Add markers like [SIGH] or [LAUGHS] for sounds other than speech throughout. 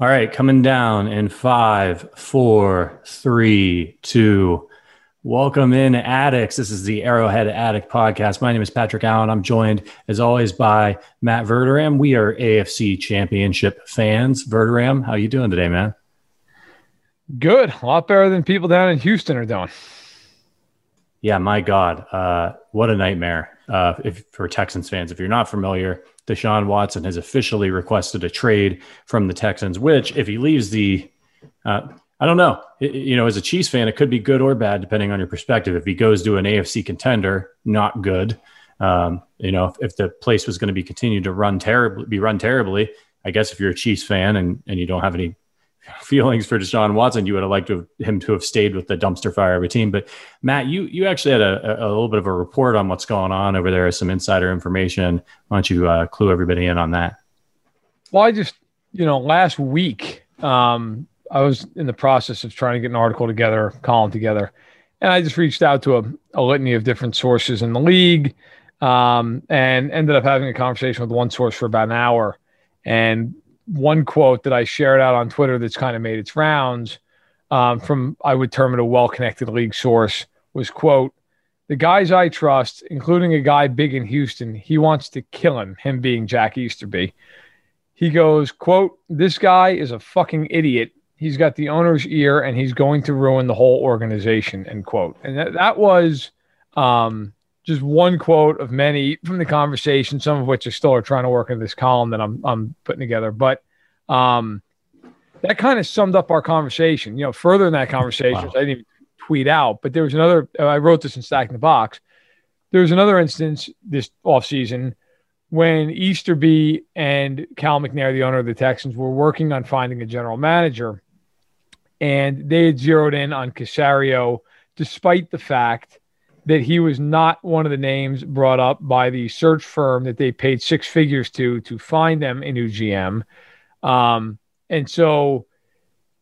All right, coming down in five, four, three, two. Welcome in, addicts. This is the Arrowhead Addict Podcast. My name is Patrick Allen. I'm joined, as always, by Matt Verderame. We are AFC Championship fans. Verderame, how you doing today, man? Good. A lot better than people down in Houston are doing. Yeah, my God, uh, what a nightmare uh, if for Texans fans. If you're not familiar, Deshaun Watson has officially requested a trade from the Texans, which, if he leaves the, uh, I don't know, it, you know, as a Chiefs fan, it could be good or bad depending on your perspective. If he goes to an AFC contender, not good. Um, you know, if, if the place was going to be continued to run terribly, be run terribly, I guess if you're a Chiefs fan and, and you don't have any feelings for Deshaun Watson, you would have liked to have, him to have stayed with the dumpster fire of a team. But Matt, you you actually had a, a, little bit of a report on what's going on over there, some insider information. Why don't you uh, clue everybody in on that? Well, I just you know last week um, I was in the process of trying to get an article together, column together, and I just reached out to a, a litany of different sources in the league, um, and ended up having a conversation with one source for about an hour. And one quote that I shared out on Twitter that's kind of made its rounds um, from I would term it a well-connected league source was quote the guys I trust, including a guy big in Houston, he wants to kill him. Him being Jack Easterby. He goes quote This guy is a fucking idiot. He's got the owner's ear and he's going to ruin the whole organization. End quote. And that, that was um, just one quote of many from the conversation, some of which I still are trying to work in this column that I'm I'm putting together. But um, that kind of summed up our conversation. You know, further in that conversation, wow. I didn't even tweet out, but there was another. Uh, I wrote this in Stacking the Box. There was another instance this offseason when Easterby and Cal McNair, the owner of the Texans, were working on finding a general manager, and they had zeroed in on Caserio, despite the fact that he was not one of the names brought up by the search firm that they paid six figures to to find them a new GM. Um, and so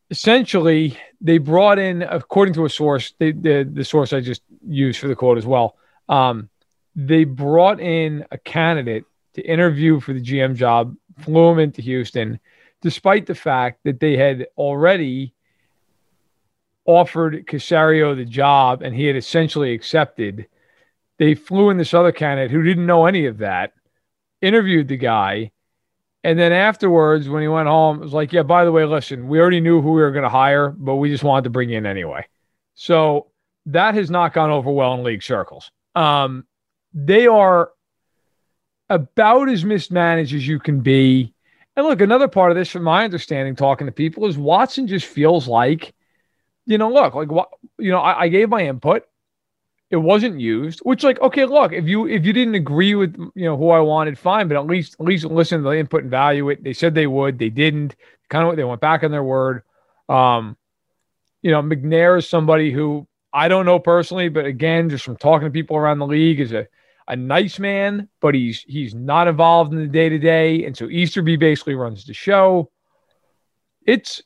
essentially they brought in, according to a source, they, the, the source I just used for the quote as well, um, they brought in a candidate to interview for the GM job, flew him into Houston, despite the fact that they had already offered Caserio the job and he had essentially accepted. They flew in this other candidate who didn't know any of that, interviewed the guy, and then afterwards, when he went home, it was like, yeah, by the way, listen, we already knew who we were going to hire, but we just wanted to bring you in anyway. So that has not gone over well in league circles. Um, they are about as mismanaged as you can be. And look, another part of this, from my understanding, talking to people, is Watson just feels like you know, look, like what, you know, I, I gave my input. It wasn't used, which like, okay, look, if you if you didn't agree with you know who I wanted, fine, but at least at least listen to the input and value it. They said they would, they didn't. Kind of they went back on their word. Um, you know, McNair is somebody who I don't know personally, but again, just from talking to people around the league, is a a nice man, but he's he's not involved in the day to day, and so Easterby basically runs the show. It's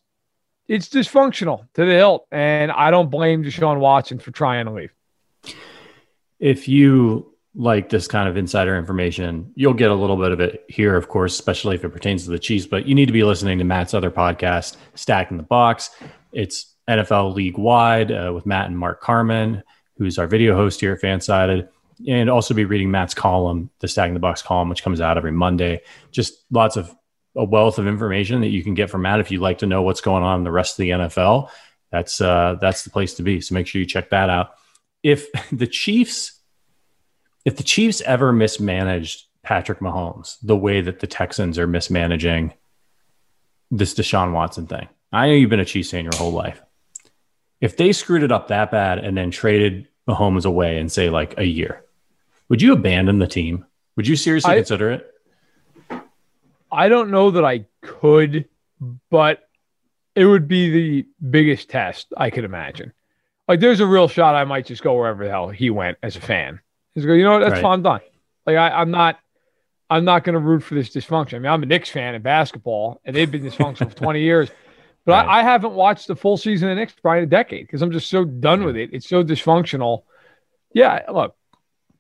it's dysfunctional to the hilt, and I don't blame Deshaun Watson for trying to leave. If you like this kind of insider information, you'll get a little bit of it here, of course, especially if it pertains to the Chiefs. But you need to be listening to Matt's other podcast, Stacking the Box. It's NFL league wide uh, with Matt and Mark Carman, who's our video host here at Fansided, and also be reading Matt's column, the Stacking the Box column, which comes out every Monday. Just lots of a wealth of information that you can get from Matt if you'd like to know what's going on in the rest of the NFL. That's uh, that's the place to be. So make sure you check that out. If [LAUGHS] the Chiefs, if the Chiefs ever mismanaged Patrick Mahomes the way that the Texans are mismanaging this Deshaun Watson thing, I know you've been a Chiefs fan your whole life. If they screwed it up that bad and then traded Mahomes away in say like a year, would you abandon the team? Would you seriously I, consider it? I don't know that I could, but it would be the biggest test I could imagine. Like, there's a real shot I might just go wherever the hell he went as a fan. Just go, you know what? That's right. fine. I'm done. Like, I, I'm not. I'm not going to root for this dysfunction. I mean, I'm a Knicks fan in basketball, and they've been dysfunctional for 20 years. [LAUGHS] But right. I, I, haven't watched the full season of Knicks probably in a decade because I'm just so done with it. It's so dysfunctional. Yeah, look,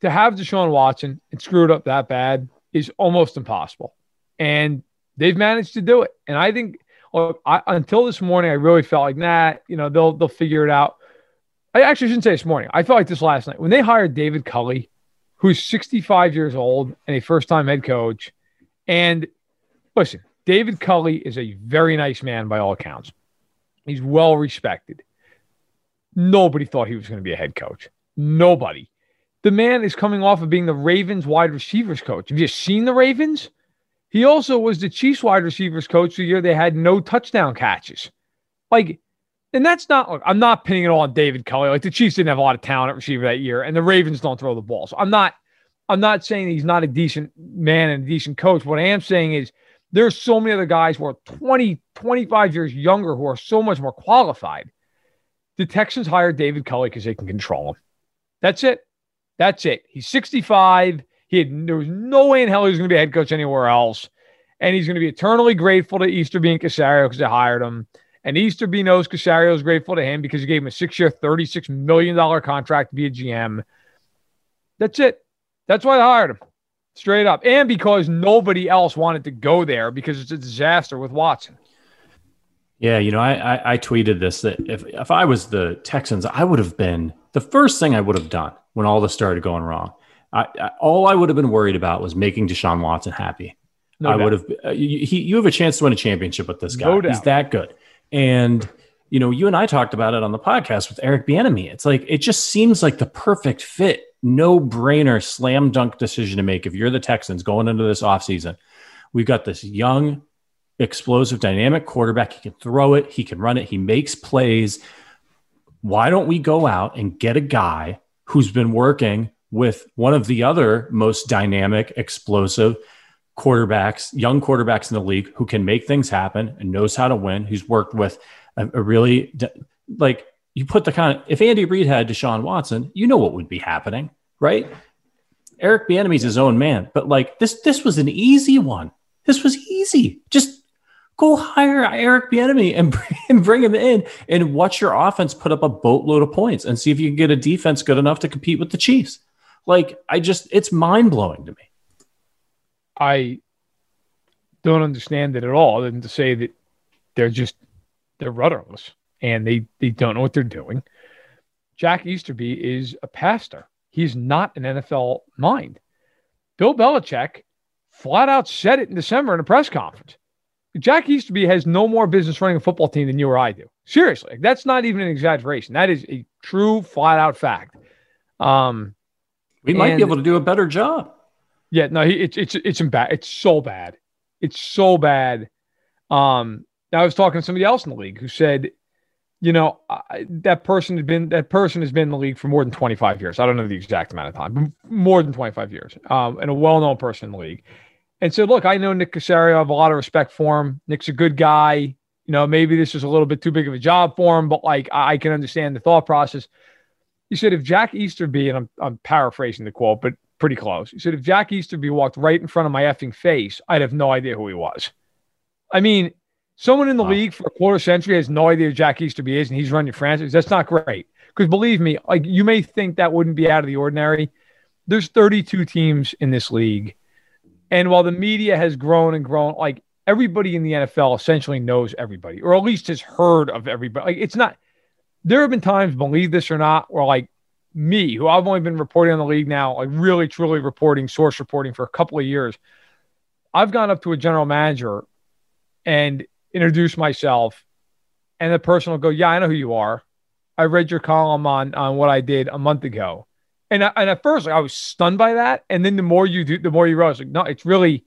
to have Deshaun Watson and screw it up that bad is almost impossible. And they've managed to do it. And I think I, until this morning, I really felt like, nah, you know, they'll they'll figure it out. I actually shouldn't say this morning. I felt like this last night when they hired David Culley who's 65 years old and a first time head coach. And listen, David Culley is a very nice man by all accounts. He's well respected. Nobody thought he was going to be a head coach. Nobody. The man is coming off of being the Ravens wide receivers coach. Have you seen the Ravens? He also was the Chiefs wide receivers coach the year they had no touchdown catches. Like, and that's not, look, I'm not pinning it all on David Culley. Like the Chiefs didn't have a lot of talent at receiver that year, and the Ravens don't throw the ball. So I'm not, I'm not saying he's not a decent man and a decent coach. What I am saying is there's so many other guys who are 20, 25 years younger who are so much more qualified. The Texans hired David Culley because they can control him. That's it. That's it. He's 65. He had, there was no way in hell he was going to be head coach anywhere else. And he's going to be eternally grateful to Easterby and Caserio because they hired him. And Easterby knows Caserio is grateful to him because he gave him a six year, $36 million contract to be a GM. That's it. That's why they hired him. Straight up. And because nobody else wanted to go there because it's a disaster with Watson. Yeah, you know, I, I, I tweeted this that if if I was the Texans, I would have been the first thing I would have done when all this started going wrong. I, I, all I would have been worried about was making Deshaun Watson happy. No I doubt. would have. Uh, you, he, you have a chance to win a championship with this guy. No He's that good. And you know, you and I talked about it on the podcast with Eric Bieniemy. It's like it just seems like the perfect fit, no brainer, slam dunk decision to make if you're the Texans going into this offseason. We've got this young, explosive, dynamic quarterback. He can throw it, he can run it, he makes plays. Why don't we go out and get a guy who's been working with one of the other most dynamic, explosive quarterbacks, young quarterbacks in the league who can make things happen and knows how to win, who's worked with a, a really like you put the kind of if Andy Reid had Deshaun Watson, you know what would be happening, right? Eric Bieniemy's his own man, but like this, this was an easy one. This was easy. Just go hire Eric Bieniemy and [LAUGHS] and bring him in and watch your offense put up a boatload of points and see if you can get a defense good enough to compete with the Chiefs. Like I just, it's mind blowing to me. I don't understand it at all, than to say that they're just they're rudderless and they they don't know what they're doing. Jack Easterby is a pastor. He's not an NFL mind. Bill Belichick flat out said it in December in a press conference. Jack Easterby has no more business running a football team than you or I do. Seriously, that's not even an exaggeration. That is a true, flat out fact. Um, we might be able to do a better job. Yeah, no, he, it's it's it's bad. It's so bad. It's so bad. Um, I was talking to somebody else in the league who said, you know, I, that person had been that person has been in the league for more than 25 years. I don't know the exact amount of time, but more than 25 years. Um, and a well-known person in the league. And said, look, I know Nick Caserio. I have a lot of respect for him. Nick's a good guy. You know, maybe this is a little bit too big of a job for him, but like I, I can understand the thought process. He said, if Jack Easterby, and I'm I'm paraphrasing the quote, but pretty close. He said, if Jack Easterby walked right in front of my effing face, I'd have no idea who he was. I mean, someone in the wow. league for a quarter century has no idea who Jack Easterby is, and he's running franchise. That's not great. Because believe me, like you may think that wouldn't be out of the ordinary. There's 32 teams in this league. And while the media has grown and grown, like everybody in the NFL essentially knows everybody, or at least has heard of everybody. Like it's not, there have been times, believe this or not, where like me, who I've only been reporting on the league now, like really truly reporting, source reporting for a couple of years, I've gone up to a general manager and introduced myself, and the person will go, "Yeah, I know who you are. I read your column on on what I did a month ago." And I, and at first, like, I was stunned by that, and then the more you do, the more you realize, like, no, it's really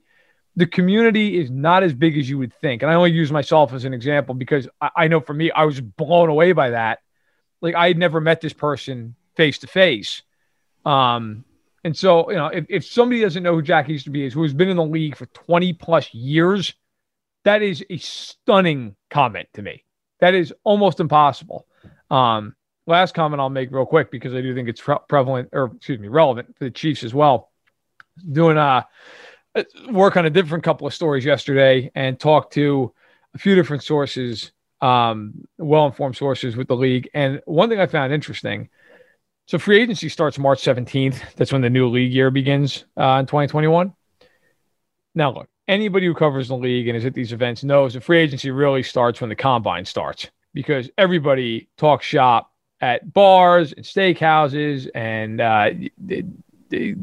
the community is not as big as you would think. And I only use myself as an example because I, I know for me, I was blown away by that. Like I had never met this person face to face. And so, you know, if, if somebody doesn't know who Jack Easterby is, who has been in the league for 20 plus years, That is a stunning comment to me. That is almost impossible. Um, last comment I'll make real quick because I do think it's pre- prevalent or excuse me, relevant for the Chiefs as well. Doing uh work on a different couple of stories yesterday and talked to a few different sources, um, well-informed sources with the league. And one thing I found interesting. So free agency starts March 17th. That's when the new league year begins uh, in 2021. Now, look, anybody who covers the league and is at these events knows the free agency really starts when the combine starts because everybody talks shop at bars and steakhouses and uh, the, the,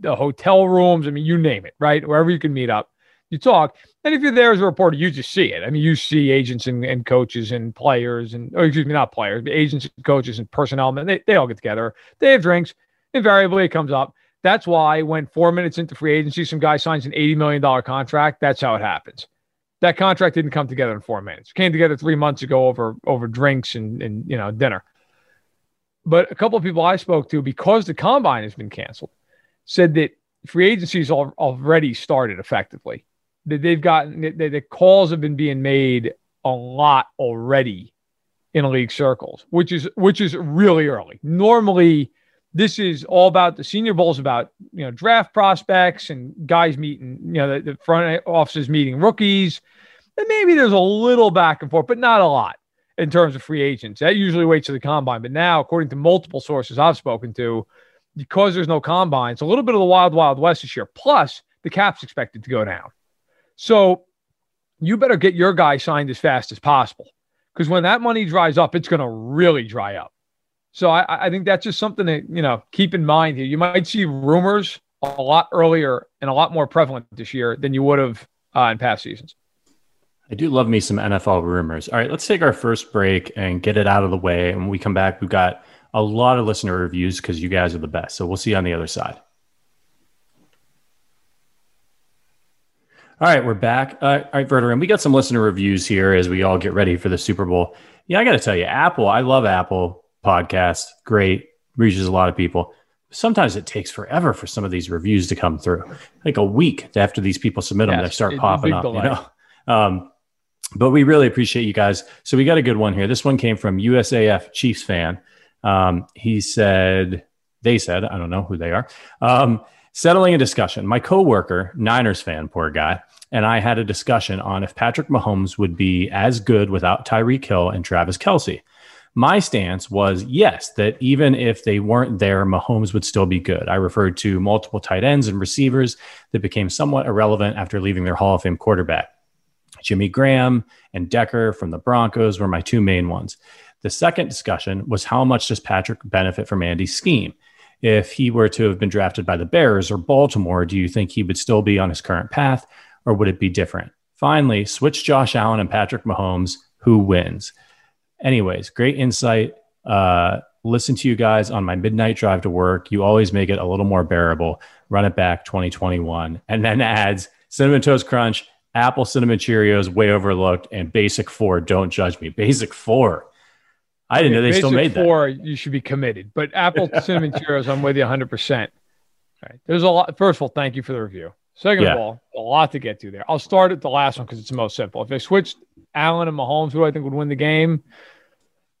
the, hotel rooms. I mean, you name it, right? Wherever you can meet up, you talk. And if you're there as a reporter, you just see it. I mean, you see agents and, and coaches and players and, or excuse me, not players, but agents and coaches and personnel. They, they all get together. They have drinks. Invariably, it comes up. That's why when four minutes into free agency, some guy signs an $80 million contract. That's how it happens. That contract didn't come together in four minutes. It came together three months ago over over drinks and, and you know dinner. But a couple of people I spoke to, because the combine has been canceled, said that free agencies already started effectively. That they've gotten that the calls have been being made a lot already in league circles, which is which is really early. Normally, this is all about the Senior Bowls about you know draft prospects and guys meeting you know the, the front offices meeting rookies, and maybe there's a little back and forth, but not a lot in terms of free agents. That usually waits to the combine, but now, according to multiple sources I've spoken to, because there's no combine, it's a little bit of the wild wild west this year. Plus, the cap's expected to go down, so you better get your guy signed as fast as possible because when that money dries up, it's going to really dry up. So I, I think that's just something to you know keep in mind here. You might see rumors a lot earlier and a lot more prevalent this year than you would have uh, in past seasons. I do love me some NFL rumors. All right, let's take our first break and get it out of the way. And when we come back, we've got a lot of listener reviews because you guys are the best. So we'll see you on the other side. All right, we're back. Uh, all right, Verderame, we got some listener reviews here as we all get ready for the Super Bowl. Yeah, I got to tell you, Apple, I love Apple podcast. Great, reaches a lot of people. Sometimes it takes forever for some of these reviews to come through. Like a week after these people submit them, yes, they start popping up. You know, um, but we really appreciate you guys. So we got a good one here. This one came from USAF Chiefs fan. Um, he said, they said, I don't know who they are. Um, settling a discussion. My coworker, Niners fan, poor guy, and I had a discussion on if Patrick Mahomes would be as good without Tyreek Hill and Travis Kelce. My stance was yes, that even if they weren't there, Mahomes would still be good. I referred to multiple tight ends and receivers that became somewhat irrelevant after leaving their Hall of Fame quarterback. Jimmy Graham and Decker from the Broncos were my two main ones. The second discussion was how much does Patrick benefit from Andy's scheme? If he were to have been drafted by the Bears or Baltimore, do you think he would still be on his current path or would it be different? Finally, switch Josh Allen and Patrick Mahomes. Who wins? anyways, great insight. Uh, listen to you guys on my midnight drive to work. You always make it a little more bearable. Run it back 2021. And then adds Cinnamon Toast Crunch, Apple Cinnamon Cheerios, way overlooked, and Basic Four, don't judge me. Basic Four. I didn't know they still made that. Four, you should be committed. But Apple [LAUGHS] Cinnamon Cheerios, I'm with you 100%. All right. There's a lot. First of all, thank you for the review. Second yeah. of all, a lot to get to there. I'll start at the last one because it's the most simple. If they switched Allen and Mahomes, who I think would win the game,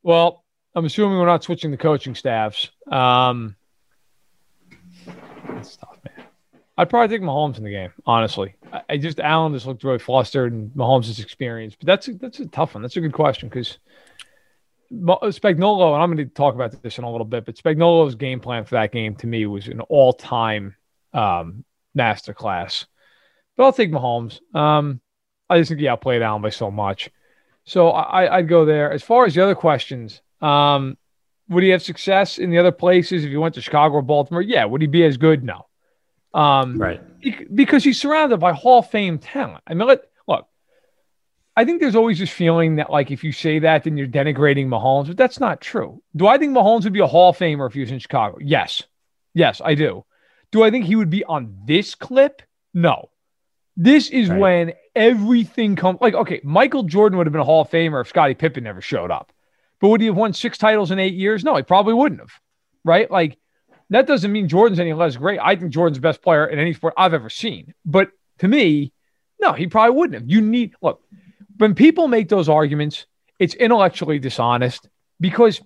well, I'm assuming we're not switching the coaching staffs. Um, that's tough, man. I'd probably take Mahomes in the game, honestly. I, I just Allen just looked really flustered, and Mahomes' is experienced. But that's a, that's a tough one. That's a good question because Spagnuolo, and I'm going to talk about this in a little bit, but Spagnuolo's game plan for that game to me was an all-time um, masterclass. But I'll take Mahomes. Um, I just think he outplayed Allen by so much. So I, I'd go there. As far as the other questions, um, would he have success in the other places if he went to Chicago or Baltimore? Yeah. Would he be as good? No. Um, right. Because he's surrounded by Hall of Fame talent. I mean, let, I think there's always this feeling that, like, if you say that, then you're denigrating Mahomes, but that's not true. Do I think Mahomes would be a Hall of Famer if he was in Chicago? Yes. Yes, I do. Do I think he would be on this clip? No. This is right. when everything comes like okay, Michael Jordan would have been a Hall of Famer if Scottie Pippen never showed up. But would he have won six titles in eight years? No, he probably wouldn't have. Right? Like that doesn't mean Jordan's any less great. I think Jordan's the best player in any sport I've ever seen. But to me, No, he probably wouldn't have. You need look when people make those arguments, it's intellectually dishonest because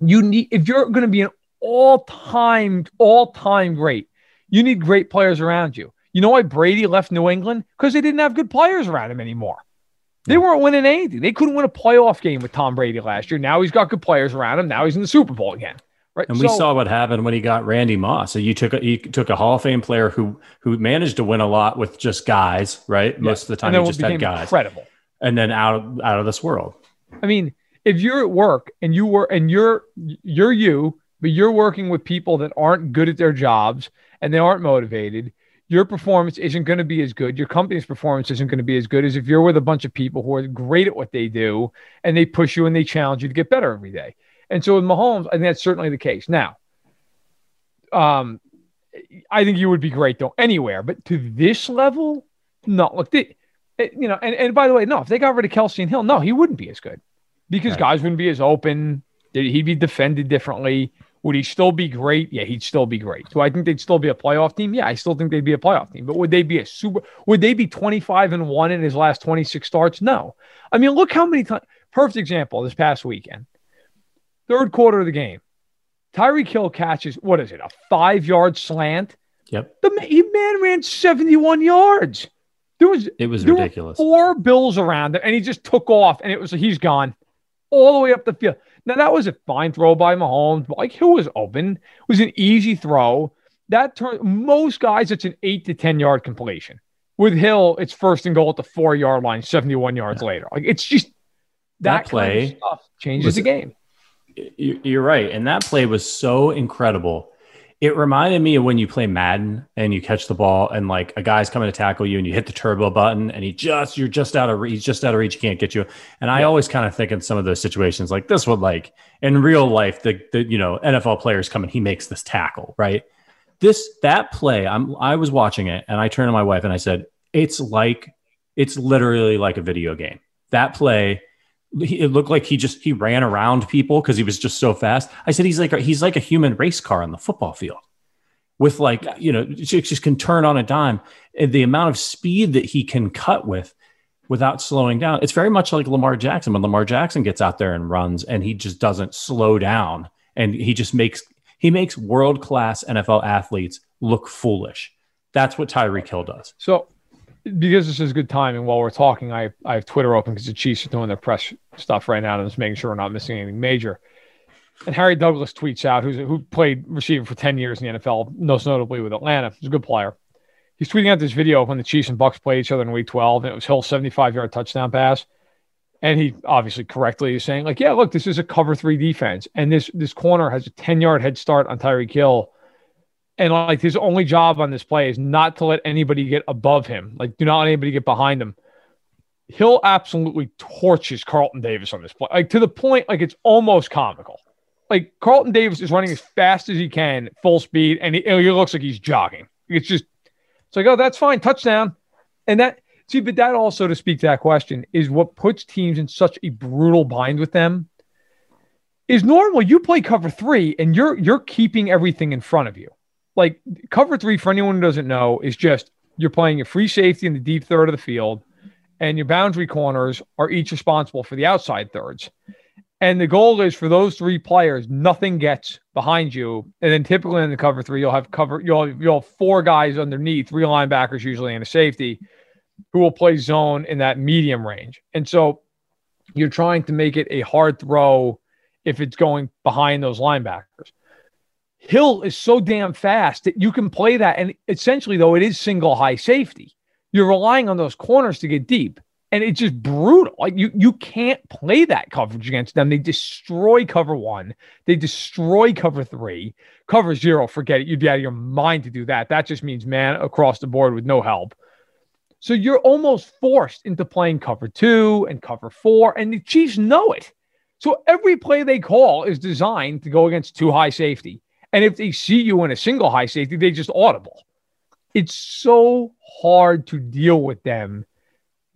you need if you're going to be an all-time, all-time great, you need great players around you. You know why Brady left New England? Because they didn't have good players around him anymore. They weren't winning anything. They couldn't win a playoff game with Tom Brady last year. Now he's got good players around him. Now he's in the Super Bowl again. Right. And we saw what happened when he got Randy Moss. So you took a you took a Hall of Fame player who who managed to win a lot with just guys, right? Yeah. Most of the time, he just had guys. Incredible. And then out out of this world. I mean, if you're at work and you were and you're you're you, but you're working with people that aren't good at their jobs and they aren't motivated, your performance isn't going to be as good. Your company's performance isn't going to be as good as if you're with a bunch of people who are great at what they do and they push you and they challenge you to get better every day. And so with Mahomes, I think that's certainly the case. Now, um, I think you would be great though anywhere, but to this level, no. Look, they, Eh, you know, and, and by the way, no, if they got rid of Kelce and Hill, no, he wouldn't be as good because right. guys wouldn't be as open. He'd be defended differently. Would he still be great? Yeah, he'd still be great. Do I think they'd still be a playoff team? Yeah, I still think they'd be a playoff team. But would they be a super? Would they be twenty five and one in his last twenty six starts? No. I mean, look how many times. Perfect example this past weekend. Third quarter of the game, Tyreek Hill catches what is it? A five yard slant. Yep. The he man ran seventy one yards. There was it was ridiculous. four bills around it, and he just took off, and it was he's gone all the way up the field. Now that was a fine throw by Mahomes, but like Hill was open. It was an easy throw. That turn most guys, it's an eight to ten yard completion. With Hill, it's first and goal at the four yard line, seventy one yards yeah. later. Like it's just that, that play kind of stuff changes was, the game. You're right. And that play was so incredible. It reminded me of when you play Madden and you catch the ball and like a guy's coming to tackle you and you hit the turbo button and he just you're just out of reach, he's just out of reach, he can't get you. And I always kind of think in some of those situations like this would like in real life the the you know NFL players come and he makes this tackle, right? This that play, I'm I was watching it and I turned to my wife and I said, it's like it's literally like a video game. That play it looked like he just he ran around people because he was just so fast. I said he's like a, he's like a human race car on the football field with like you know just can turn on a dime. And the amount of speed that he can cut with without slowing down. It's very much like Lamar Jackson when Lamar Jackson gets out there and runs and he just doesn't slow down and he just makes he makes world class NFL athletes look foolish. That's what Tyreek Hill does. So because this is good timing while we're talking, I, I have Twitter open because the Chiefs are doing their press stuff right now and just making sure we're not missing anything major. And Harry Douglas tweets out, who's who played receiver for 10 years in the NFL, most notably with Atlanta. He's a good player. He's tweeting out this video when the Chiefs and Bucs played each other in week 12, and it was Hill's 75 yard touchdown pass. And he obviously correctly is saying, like, yeah, look, this is a cover three defense. And this this corner has a 10 yard head start on Tyreek Hill and like his only job on this play is not to let anybody get above him. Like, do not let anybody get behind him. Hill absolutely torches Carlton Davis on this play, like to the point like it's almost comical. Like Carlton Davis is running as fast as he can, full speed, and he, he looks like he's jogging. It's just, it's like, oh, that's fine, touchdown. And that, see, but that also, to speak to that question, is what puts teams in such a brutal bind with them. Is normal. You play cover three, and you're you're keeping everything in front of you like cover three, for anyone who doesn't know, is just you're playing a free safety in the deep third of the field, and your boundary corners are each responsible for the outside thirds. And the goal is for those three players, nothing gets behind you. And then typically in the cover three, you'll have cover, you'll have, you'll have four guys underneath, three linebackers usually and a safety, who will play zone in that medium range. And so you're trying to make it a hard throw if it's going behind those linebackers. Hill is so damn fast that you can play that. And essentially, though, it is single high safety. You're relying on those corners to get deep. And it's just brutal. Like you, you can't play that coverage against them. They destroy cover one. They destroy cover three. Cover zero, forget it. You'd be out of your mind to do that. That just means man across the board with no help. So you're almost forced into playing cover two and cover four, and the Chiefs know it. So every play they call is designed to go against two high safety. And if they see you in a single high safety, they just audible. It's so hard to deal with them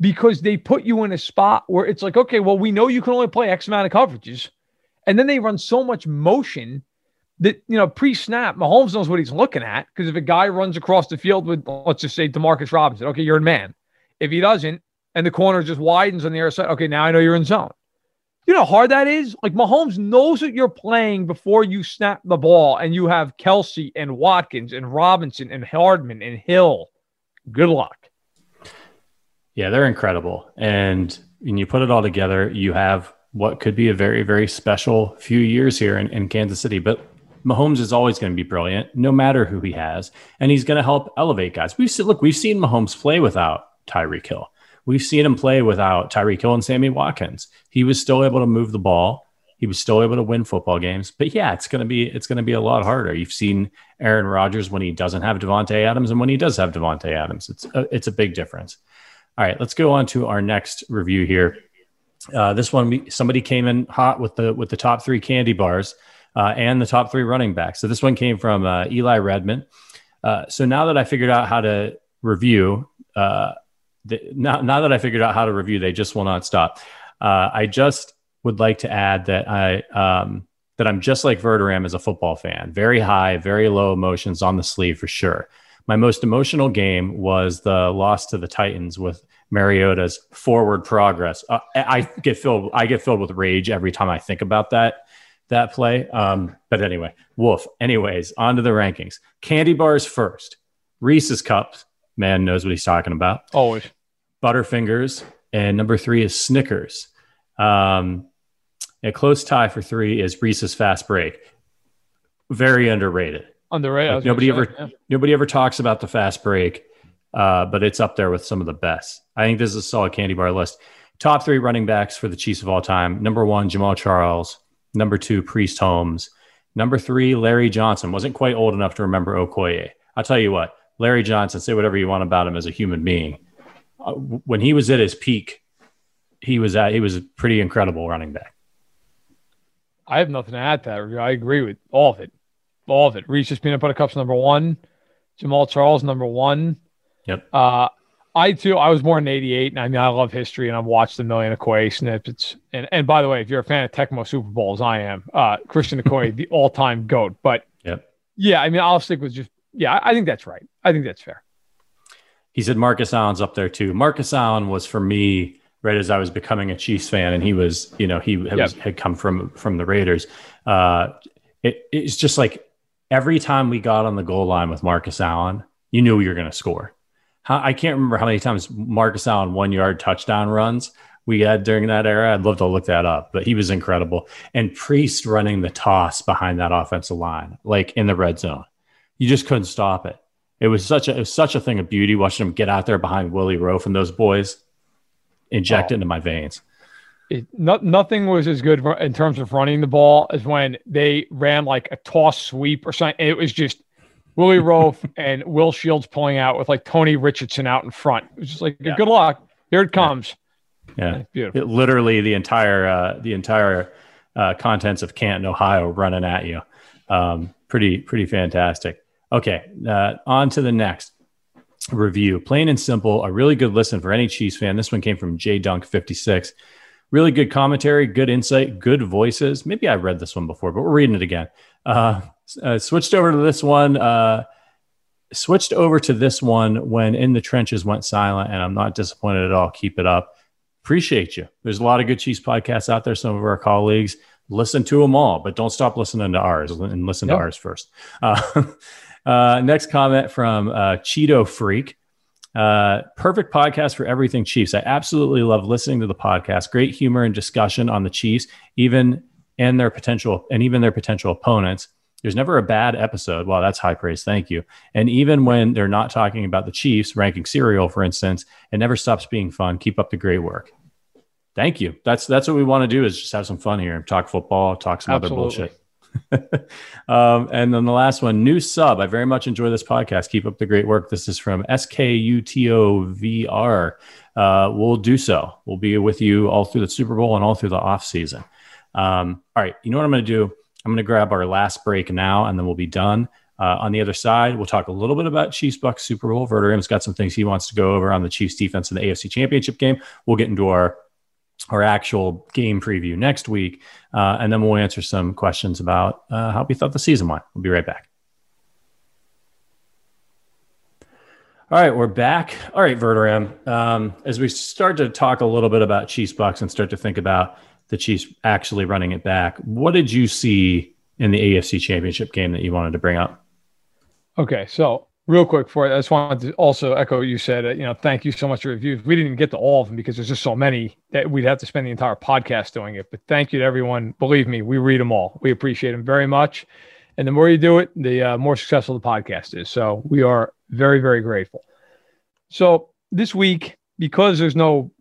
because they put you in a spot where it's like, okay, well, we know you can only play X amount of coverages. And then they run so much motion that, you know, pre snap, Mahomes knows what he's looking at. Because if a guy runs across the field with, let's just say, Demarcus Robinson, okay, you're in man. If he doesn't, and the corner just widens on the other side, okay, now I know you're in zone. You know how hard that is? Like Mahomes knows that you're playing before you snap the ball, and you have Kelce and Watkins and Robinson and Hardman and Hill. Good luck. Yeah, they're incredible. And when you put it all together, you have what could be a very, very special few years here in, in Kansas City. But Mahomes is always going to be brilliant, no matter who he has, and he's going to help elevate guys. We've seen, look, we've seen Mahomes play without Tyreek Hill. We've seen him play without Tyreek Hill and Sammy Watkins. He was still able to move the ball. He was still able to win football games. But yeah, it's to be it's to be a lot harder. You've seen Aaron Rodgers when he doesn't have Davante Adams and when he does have Davante Adams. It's a, it's a big difference. All right, let's go on to our next review here. Uh, this one, somebody came in hot with the with the top three candy bars uh, and the top three running backs. So this one came from uh, Eli Redmond. Uh, so now that I figured out how to review, uh, the, now now that I figured out how to review, they just will not stop. Uh, I just would like to add that I um, that I'm just like Verderame as a football fan. Very high, very low emotions on the sleeve for sure. My most emotional game was the loss to the Titans with Mariota's forward progress. Uh, I get filled. I get filled with rage every time I think about that that play. Um, but anyway, Wolf. Anyways, on to the rankings. Candy bars first. Reese's cups. Man knows what he's talking about. Always. Butterfingers, and number three is Snickers. Um, a close tie for three is Reese's Fast Break. Very underrated. Underrated. Like nobody ever yeah. nobody ever talks about the Fast Break, uh, but it's up there with some of the best. I think this is a solid candy bar list. Top three running backs for the Chiefs of all time. Number one, Jamaal Charles. Number two, Priest Holmes. Number three, Larry Johnson. Wasn't quite old enough to remember Okoye. I'll tell you what, Larry Johnson, say whatever you want about him as a human being. Uh, when he was at his peak, he was at he was a pretty incredible running back. I have nothing to add to that. I agree with all of it. All of it. Reese's Peanut Butter Cups number one. Jamaal Charles number one. Yep. Uh, I too, I was born in '88, and I mean, I love history, and I've watched a million Okoye snippets. And and by the way, if you're a fan of Tecmo Super Bowls, I am. Uh, Christian Okoye, the [LAUGHS] all-time goat. But yep. yeah, I mean, I'll stick with just yeah. I think that's right. I think that's fair. He said Marcus Allen's up there too. Marcus Allen was for me right as I was becoming a Chiefs fan, and he was, you know, he yep. was, had come from from the Raiders. Uh, it, it's just like every time we got on the goal line with Marcus Allen, you knew you were going to score how, I can't remember how many times Marcus Allen one yard touchdown runs we had during that era. I'd love to look that up, but he was incredible. And Priest running the toss behind that offensive line, like in the red zone, you just couldn't stop it. It was such a it was such a thing of beauty watching him get out there behind Willie Roaf and those boys inject oh. into my veins. It, no, nothing was as good in terms of running the ball as when they ran like a toss sweep or something. It was just Willie [LAUGHS] Roaf and Will Shields pulling out with like Tony Richardson out in front. It was just like, yeah. good luck. Here it comes. Yeah, yeah. beautiful. It, literally the entire uh, the entire uh, contents of Canton, Ohio, running at you. Um, pretty pretty fantastic. Okay, uh, on to the next review. Plain and simple, a really good listen for any Chiefs fan. This one came from J Dunk fifty six. Really good commentary, good insight, good voices. Maybe I read this one before, but we're reading it again. Uh, uh, switched over to this one. Uh, switched over to this one when In the Trenches went silent, and I'm not disappointed at all. Keep it up. Appreciate you. There's a lot of good Chiefs podcasts out there. Some of our colleagues listen to them all, but don't stop listening to ours and listen yep. to ours first. Uh, [LAUGHS] uh, next comment from uh, Cheeto Freak. Uh, perfect podcast for everything Chiefs. I absolutely love listening to the podcast. Great humor and discussion on the Chiefs, even and their potential and even their potential opponents. There's never a bad episode. Well, that's high praise. Thank you. And even when they're not talking about the Chiefs ranking cereal, for instance, it never stops being fun. Keep up the great work. Thank you. That's that's what we want to do is just have some fun here, and talk football, talk some Absolutely. other bullshit. [LAUGHS] um, and then the last one, new sub. I very much enjoy this podcast. Keep up the great work. This is from SKUTOVR. Uh, we'll do so. We'll be with you all through the Super Bowl and all through the off season. Um, all right, you know what I'm going to do? I'm going to grab our last break now, and then we'll be done. Uh, on the other side, we'll talk a little bit about Chiefs Bucs Super Bowl. Verderame's got some things he wants to go over on the Chiefs defense in the AFC Championship game. We'll get into our our actual game preview next week, uh, and then we'll answer some questions about uh, how we thought the season went. We'll be right back. All right, we're back. All right, Verderame. Um, as we start to talk a little bit about Chiefs Bucs and start to think about the Chiefs actually running it back, what did you see in the AFC Championship game that you wanted to bring up? Okay, so real quick for it, I just wanted to also echo you said. Uh, you know, thank you so much for reviews. We didn't get to all of them because there's just so many that we'd have to spend the entire podcast doing it. But thank you to everyone. Believe me, we read them all. We appreciate them very much. And the more you do it, the uh, more successful the podcast is. So we are very, very grateful. So this week, because there's no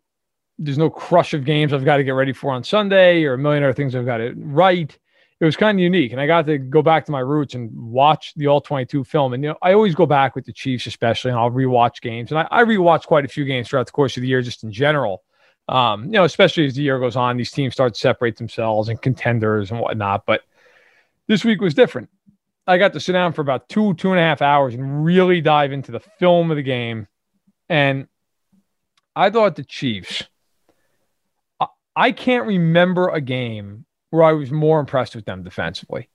there's no crush of games I've got to get ready for on Sunday or a million other things I've got to write. It was kind of unique. And I got to go back to my roots and watch the all 22 film. And, you know, I always go back with the Chiefs, especially, and I'll rewatch games. And I, I rewatch quite a few games throughout the course of the year, just in general. Um, you know, especially as the year goes on, these teams start to separate themselves and contenders and whatnot. But this week was different. I got to sit down for about two, two and a half hours and really dive into the film of the game. And I thought the Chiefs, I, I can't remember a game where I was more impressed with them defensively.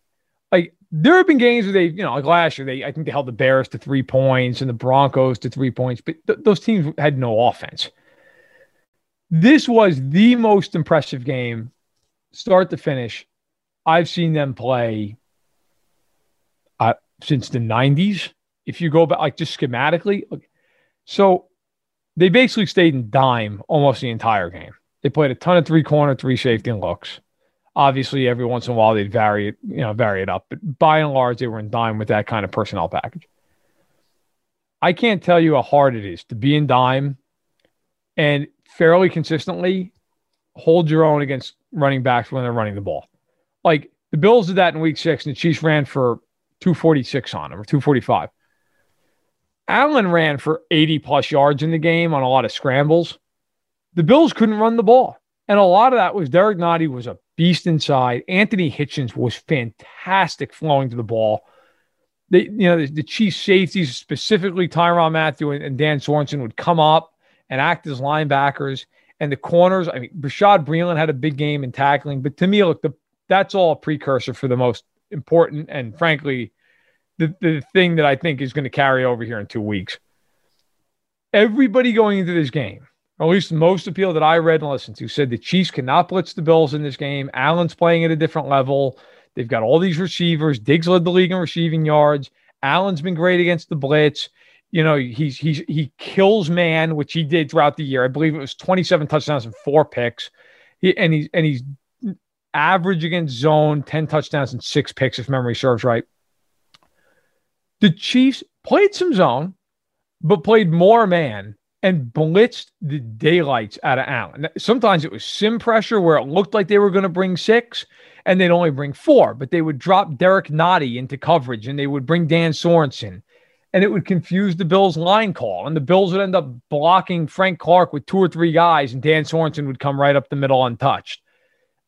Like there have been games where they, you know, like last year, they I think they held the Bears to three points and the Broncos to three points, but th- those teams had no offense. This was the most impressive game, start to finish. I've seen them play uh, since the 90s. If you go back, like just schematically, so they basically stayed in dime almost the entire game. They played a ton of three corner, three safety and looks. Obviously, every once in a while they'd vary it, you know, vary it up, but by and large, they were in dime with that kind of personnel package. I can't tell you how hard it is to be in dime and fairly consistently hold your own against running backs when they're running the ball. Like the Bills did that in week six, and the Chiefs ran for 246 on them or 245. Allen ran for 80 plus yards in the game on a lot of scrambles. The Bills couldn't run the ball. And a lot of that was Derrick Nnadi was a beast inside. Anthony Hitchens was fantastic flowing to the ball. They, you know, the, the Chiefs safeties, specifically Tyrann Mathieu and, and Dan Sorensen, would come up and act as linebackers. And the corners, I mean, Bashaud Breeland had a big game in tackling. But to me, look, the, that's all a precursor for the most important and frankly, the, the thing that I think is going to carry over here in two weeks. Everybody going into this game, or at least most appeal that I read and listened to, said the Chiefs cannot blitz the Bills in this game. Allen's playing at a different level. They've got all these receivers. Diggs led the league in receiving yards. Allen's been great against the blitz. You know, he's he's he kills man, which he did throughout the year. I believe it was 27 touchdowns and four picks. He, and he's and he's average against zone, 10 touchdowns and six picks, if memory serves right. The Chiefs played some zone, but played more man and blitzed the daylights out of Allen. Sometimes it was sim pressure where it looked like they were going to bring six and they'd only bring four, but they would drop Derrick Nnadi into coverage and they would bring Dan Sorensen and it would confuse the Bills line call. And the Bills would end up blocking Frank Clark with two or three guys and Dan Sorensen would come right up the middle untouched.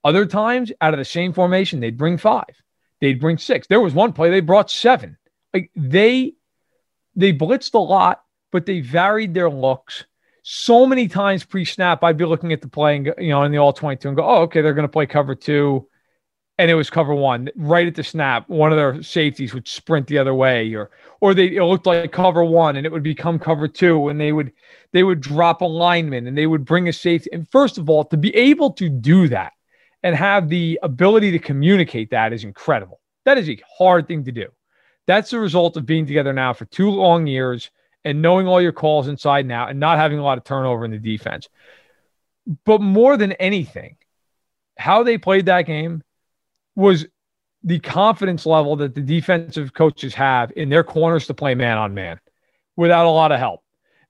Other times, out of the same formation, they'd bring five, they'd bring six. There was one play they brought seven. Like they they blitzed a lot, but they varied their looks. So many times pre-snap, I'd be looking at the play and you know in the all 22 and go, oh, okay, they're going to play cover two, and it was cover one right at the snap. One of their safeties would sprint the other way, or or they it looked like cover one and it would become cover two, and they would they would drop a lineman and they would bring a safety. And first of all, to be able to do that and have the ability to communicate that is incredible. That is a hard thing to do. That's the result of being together now for two long years and knowing all your calls inside now and not having a lot of turnover in the defense. But more than anything, how they played that game was the confidence level that the defensive coaches have in their corners to play man on man without a lot of help.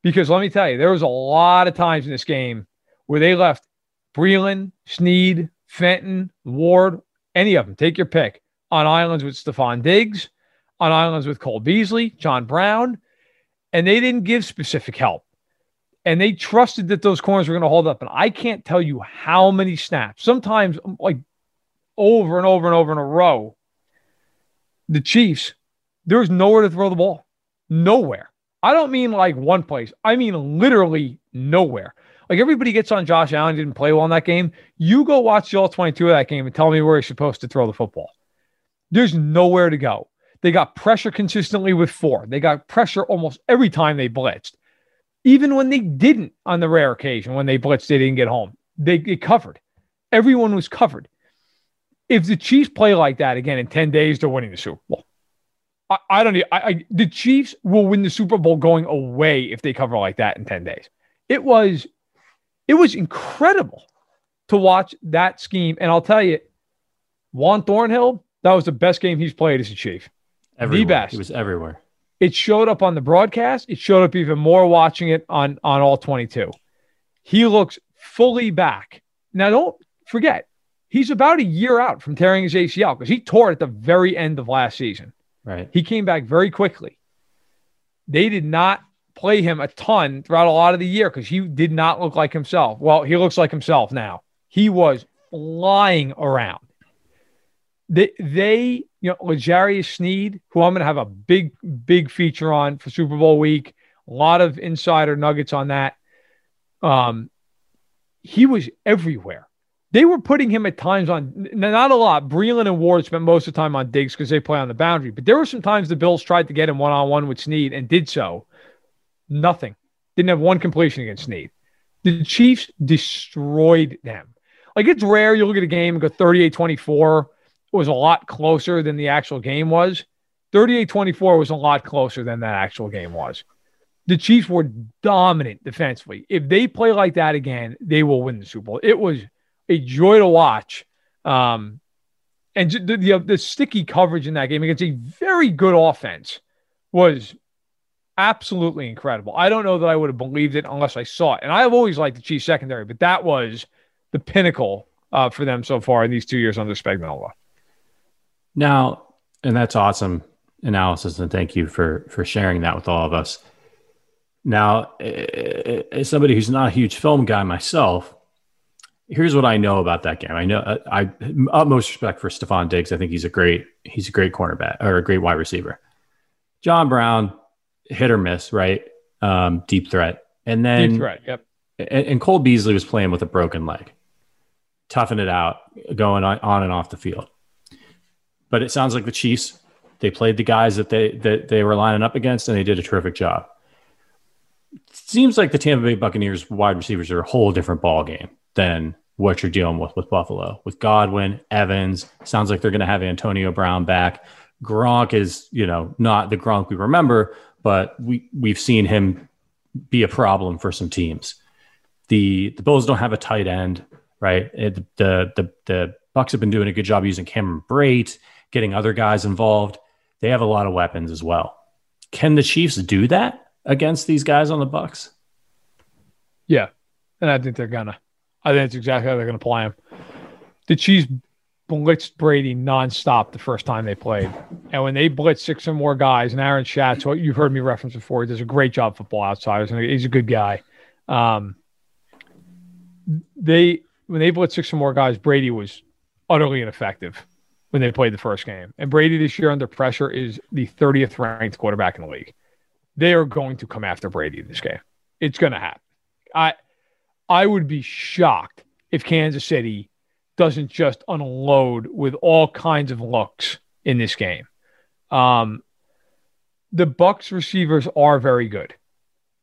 Because let me tell you, there was a lot of times in this game where they left Breeland, Sneed, Fenton, Ward, any of them, take your pick, on islands with Stefon Diggs, on islands with Cole Beasley, John Brown, and they didn't give specific help. And they trusted that those corners were going to hold up. And I can't tell you how many snaps, sometimes um, like over and over and over in a row, the Chiefs, there was nowhere to throw the ball. Nowhere. I don't mean like one place, I mean literally nowhere. Like everybody gets on Josh Allen didn't play well in that game. You go watch the all 22 of that game and tell me where he's supposed to throw the football. There's nowhere to go. They got pressure consistently with four. They got pressure almost every time they blitzed. Even when they didn't, on the rare occasion when they blitzed, they didn't get home. They get covered. Everyone was covered. If the Chiefs play like that again in 10 days, they're winning the Super Bowl. I, I don't I, I, the Chiefs will win the Super Bowl going away if they cover like that in 10 days. It was it was incredible to watch that scheme. And I'll tell you, Juan Thornhill, that was the best game he's played as a Chief. Everywhere. The best. He was everywhere. It showed up on the broadcast. It showed up even more watching it on on all 22. He looks fully back. Now, don't forget, he's about a year out from tearing his ACL because he tore it at the very end of last season. Right. He came back very quickly. They did not play him a ton throughout a lot of the year because he did not look like himself. Well, he looks like himself now. He was flying around. They, they you know, L'Jarius Sneed, who I'm going to have a big, big feature on for Super Bowl week. A lot of insider nuggets on that. Um, he was everywhere. They were putting him at times on, not a lot. Breeland and Ward spent most of the time on Diggs because they play on the boundary. But there were some times the Bills tried to get him one on one with Sneed and did so. Nothing. Didn't have one completion against Sneed. The Chiefs destroyed them. Like it's rare you look at a game and go 38 24 was a lot closer than the actual game was. 38 24 was a lot closer than that actual game was. The Chiefs were dominant defensively. If they play like that again, they will win the Super Bowl. It was a joy to watch. Um, and the, the, the sticky coverage in that game against a very good offense was absolutely incredible. I don't know that I would have believed it unless I saw it. And I've always liked the Chiefs secondary, but that was the pinnacle uh, for them so far in these two years under Spagnuolo. Now, and that's awesome analysis, and thank you for for sharing that with all of us. Now, as somebody who's not a huge film guy myself, here's what I know about that game. I know uh, I, I utmost respect for Stefon Diggs. I think he's a great he's a great cornerback or a great wide receiver. John Brown, hit or miss, right? Um, deep threat, and then deep threat. Yep. And, and Cole Beasley was playing with a broken leg, toughing it out, going on, on and off the field. But it sounds like the Chiefs they played the guys that they that they were lining up against, and they did a terrific job. It seems like the Tampa Bay Buccaneers wide receivers are a whole different ball game than what you're dealing with with Buffalo. With Godwin, Evans, sounds like they're going to have Antonio Brown back. Gronk is, you know, not the Gronk we remember, but we we've seen him be a problem for some teams. The the Bills don't have a tight end, right? It, the the the Bucs have been doing a good job using Cameron Brate, getting other guys involved. They have a lot of weapons as well. Can the Chiefs do that against these guys on the Bucs? Yeah, and I think they're gonna. I think that's exactly how they're gonna play them. The Chiefs blitzed Brady nonstop the first time they played. And when they blitz six or more guys, and Aaron Schatz, what you've heard me reference before, does a great job football outsiders, and he's a good guy. Um, they when they blitz six or more guys, Brady was utterly ineffective when they played the first game. And Brady this year under pressure is the 30th ranked quarterback in the league. They are going to come after Brady this game. It's going to happen. I I would be shocked if Kansas City doesn't just unload with all kinds of looks in this game. Um, the Bucs receivers are very good.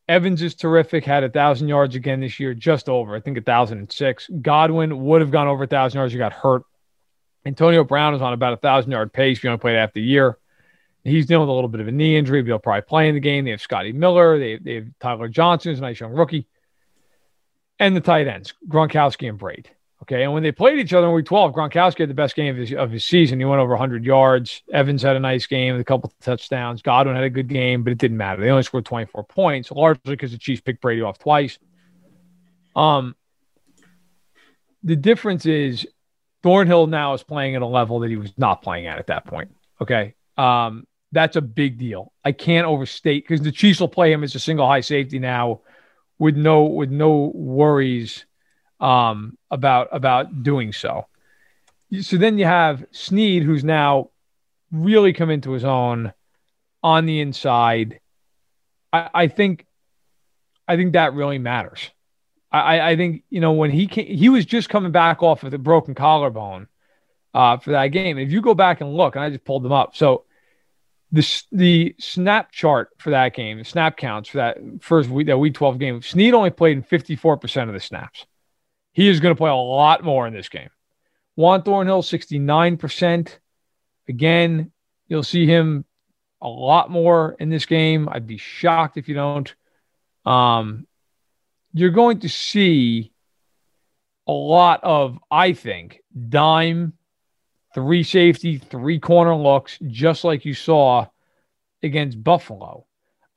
Evans is terrific. Had a thousand yards again this year, just over. I think a thousand and six. Godwin would have gone over a thousand yards. He got hurt. Antonio Brown is on about a thousand yard pace. He only played half the year. He's dealing with a little bit of a knee injury, but he'll probably play in the game. They have Scotty Miller. They, they have Tyler Johnson, who's a nice young rookie, and the tight ends Gronkowski and Brate. Okay. And when they played each other in week 12, Gronkowski had the best game of his, of his season. He went over 100 yards. Evans had a nice game with a couple of touchdowns. Godwin had a good game, but it didn't matter. They only scored 24 points, largely because the Chiefs picked Brady off twice. Um, the difference is Thornhill now is playing at a level that he was not playing at at that point. Okay. Um, that's a big deal. I can't overstate because the Chiefs will play him as a single high safety now with no with no worries um, about about doing so. So then you have Sneed, who's now really come into his own on the inside. I, I think, I think that really matters. I, I think you know when he came, he was just coming back off of the broken collarbone uh, for that game. If you go back and look, and I just pulled them up, so the the snap chart for that game, the snap counts for that first week, that week 12 game, Sneed only played in 54% of the snaps. He is going to play a lot more in this game. Juan Thornhill, 69%. Again, you'll see him a lot more in this game. I'd be shocked if you don't. Um, you're going to see a lot of, I think, dime three safety, three corner looks, just like you saw against Buffalo.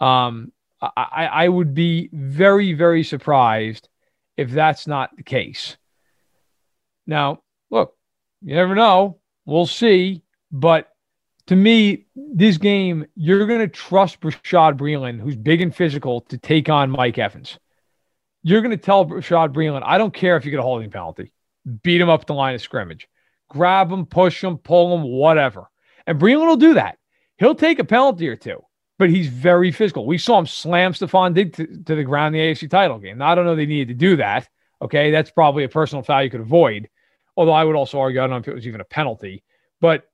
Um, I, I would be very, very surprised if that's not the case. Now, look, you never know. We'll see. But to me, this game, you're going to trust Bashaud Breeland, who's big and physical, to take on Mike Evans. You're going to tell Bashaud Breeland, I don't care if you get a holding penalty, beat him up the line of scrimmage grab him, push him, pull him, whatever. And Breeland will do that. He'll take a penalty or two, but he's very physical. We saw him slam Stefon Diggs to, to the ground in the AFC title game. Now, I don't know they needed to do that. Okay. That's probably a personal foul you could avoid. Although I would also argue, I don't know if it was even a penalty, but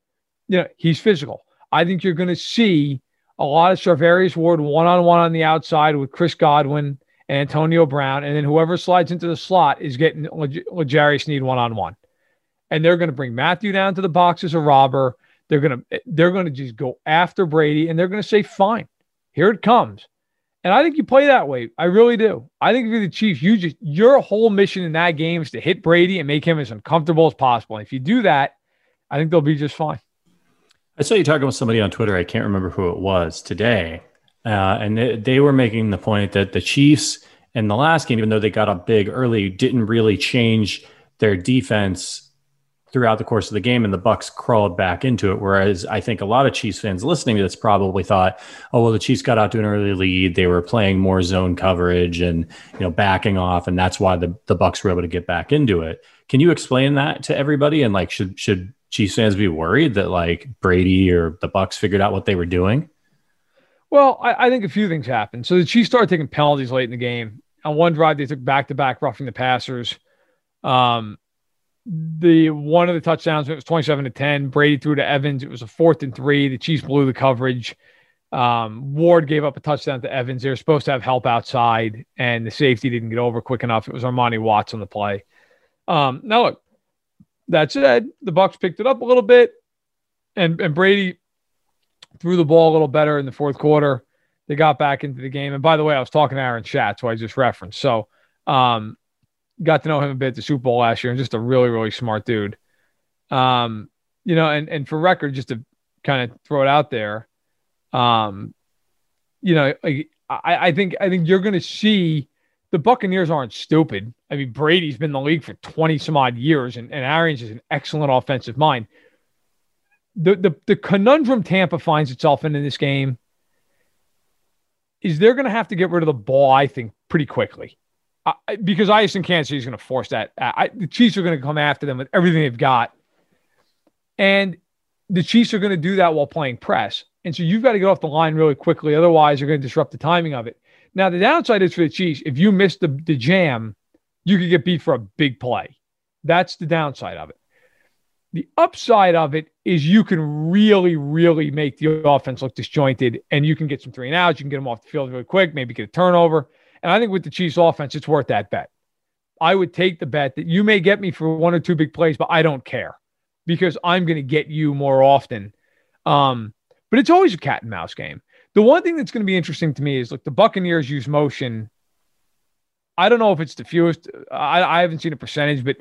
you know, he's physical. I think you're going to see a lot of Charvarius Ward one on one on the outside with Chris Godwin and Antonio Brown. And then whoever slides into the slot is getting L'Jarius Sneed one on one and they're going to bring Mathieu down to the box as a robber. They're going to they're going to just go after Brady, and they're going to say, "Fine, here it comes." And I think you play that way. I really do. I think if you're the Chiefs, you just your whole mission in that game is to hit Brady and make him as uncomfortable as possible. And if you do that, I think they'll be just fine. I saw you talking with somebody on Twitter. I can't remember who it was today, uh, and they, they were making the point that the Chiefs in the last game, even though they got up big early, didn't really change their defense throughout the course of the game and the bucs crawled back into it. Whereas i think a lot of chiefs fans listening to this probably thought oh well the chiefs got out to an early lead. They were playing more zone coverage and you know backing off and that's why the, the bucs were able to get back into it. Can you explain that to everybody? And like should should chiefs fans be worried that like brady or the bucs figured out what they were doing well I, I think a few things happened. So the chiefs started taking penalties late in the game. On one drive they took back-to-back roughing the passers. Um, the one of the touchdowns it was 27 to 10 brady threw to evans. It was a fourth and three. The chiefs blew the coverage. Um, ward gave up a touchdown to evans. They were supposed to have help outside and the safety didn't get over quick enough. It was armani watts on the play. Um, now look that said the bucs picked it up a little bit and, and brady threw the ball a little better in the fourth quarter they got back into the game and by the way i was talking to aaron schatz who i just referenced so um, got to know him a bit at the Super Bowl last year, and just a really, really smart dude. Um, you know, and and for record, just to kind of throw it out there, um, you know, I I think I think you're going to see the Buccaneers aren't stupid. I mean, Brady's been in the league for 20 some odd years, and, and Arians is an excellent offensive mind. The, the the conundrum Tampa finds itself in in this game is they're going to have to get rid of the ball, I think, pretty quickly because I in Kansas is going to force that. I, the Chiefs are going to come after them with everything they've got, and the Chiefs are going to do that while playing press. And so you've got to get off the line really quickly, otherwise you're going to disrupt the timing of it. Now the downside is for the Chiefs, if you miss the, the jam, you could get beat for a big play. That's the downside of it. The upside of it is you can really, really make the offense look disjointed, and you can get some three and outs. You can get them off the field really quick, maybe get a turnover and I think with the Chiefs offense, it's worth that bet. I would take the bet that you may get me for one or two big plays, but I don't care because I'm going to get you more often. Um, but it's always a cat and mouse game. The one thing that's going to be interesting to me is look, the Buccaneers use motion. I don't know if it's the fewest. I, I haven't seen a percentage, but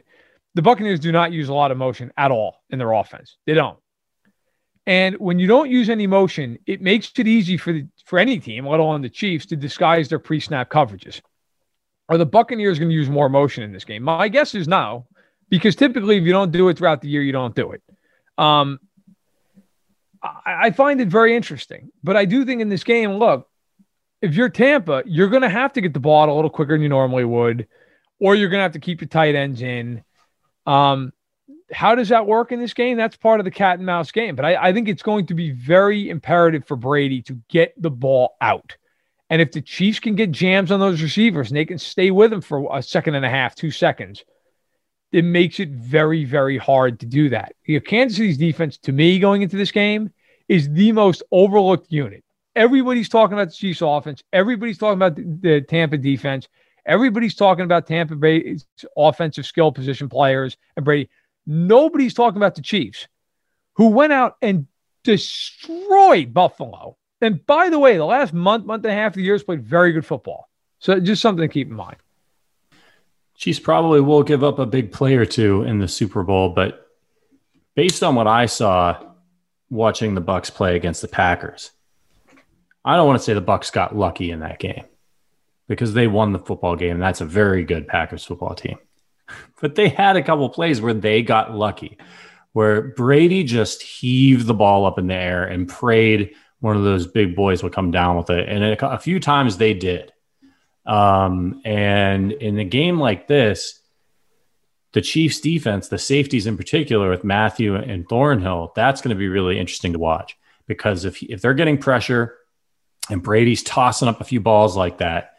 the Buccaneers do not use a lot of motion at all in their offense. They don't. And when you don't use any motion, it makes it easy for the, for any team, let alone the Chiefs, to disguise their pre-snap coverages. Are the Buccaneers going to use more motion in this game? My guess is no, because typically if you don't do it throughout the year, you don't do it. Um, I, I find it very interesting, but I do think in this game, look, if you're Tampa, you're going to have to get the ball out a little quicker than you normally would, or you're going to have to keep your tight ends in. Um, how does that work in this game? That's part of the cat and mouse game. But I, I, think it's going to be very imperative for Brady to get the ball out. And if the Chiefs can get jams on those receivers and they can stay with them for a second and a half, two seconds, it makes it very, very hard to do that. You know, Kansas City's defense, to me, going into this game, is the most overlooked unit. Everybody's talking about the Chiefs offense. Everybody's talking about the, the Tampa defense. Everybody's talking about Tampa Bay's offensive skill position players and Brady. Nobody's talking about the Chiefs, who went out and destroyed Buffalo. And by the way, the last month, month and a half of the year has played very good football. So just something to keep in mind. Chiefs probably will give up a big play or two in the Super Bowl, but based on what I saw watching the Bucs play against the Packers, I don't want to say the Bucs got lucky in that game because they won the football game. And that's a very good Packers football team. [LAUGHS] But they had a couple plays where they got lucky, where Brady just heaved the ball up in the air and prayed one of those big boys would come down with it. And a, few times they did. Um, and in a game like this, the Chiefs defense, the safeties in particular with Mathieu and Thornhill, that's going to be really interesting to watch because if, if they're getting pressure and Brady's tossing up a few balls like that,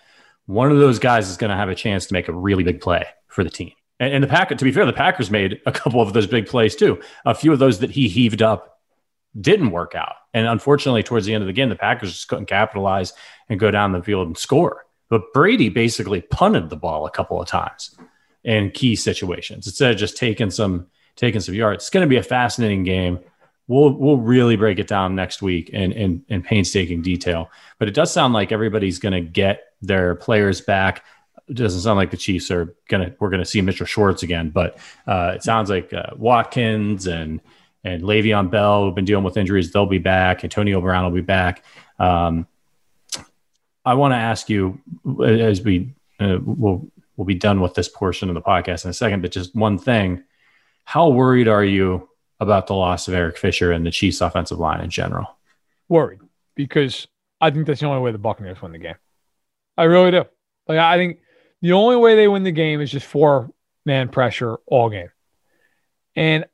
one of those guys is going to have a chance to make a really big play for the team. And, and the Packers, to be fair, the Packers made a couple of those big plays too. A few of those that he heaved up didn't work out. And unfortunately, towards the end of the game, the Packers just couldn't capitalize and go down the field and score. But Brady basically punted the ball a couple of times in key situations instead of just taking some taking some yards. It's going to be a fascinating game. We'll we'll really break it down next week in in, in painstaking detail. But it does sound like everybody's going to get their players back. It doesn't sound like the Chiefs are gonna we're gonna see Mitchell Schwartz again, but uh, it sounds like uh, Watkins and and Le'Veon Bell who've been dealing with injuries. They'll be back. Antonio Brown will be back. Um, I want to ask you as we uh, will we'll be done with this portion of the podcast in a second, but just one thing: how worried are you about the loss of Eric Fisher and the Chiefs' offensive line in general? Worried because I think that's the only way the Buccaneers win the game. I really do. Like I think the only way they win the game is just four man pressure all game. And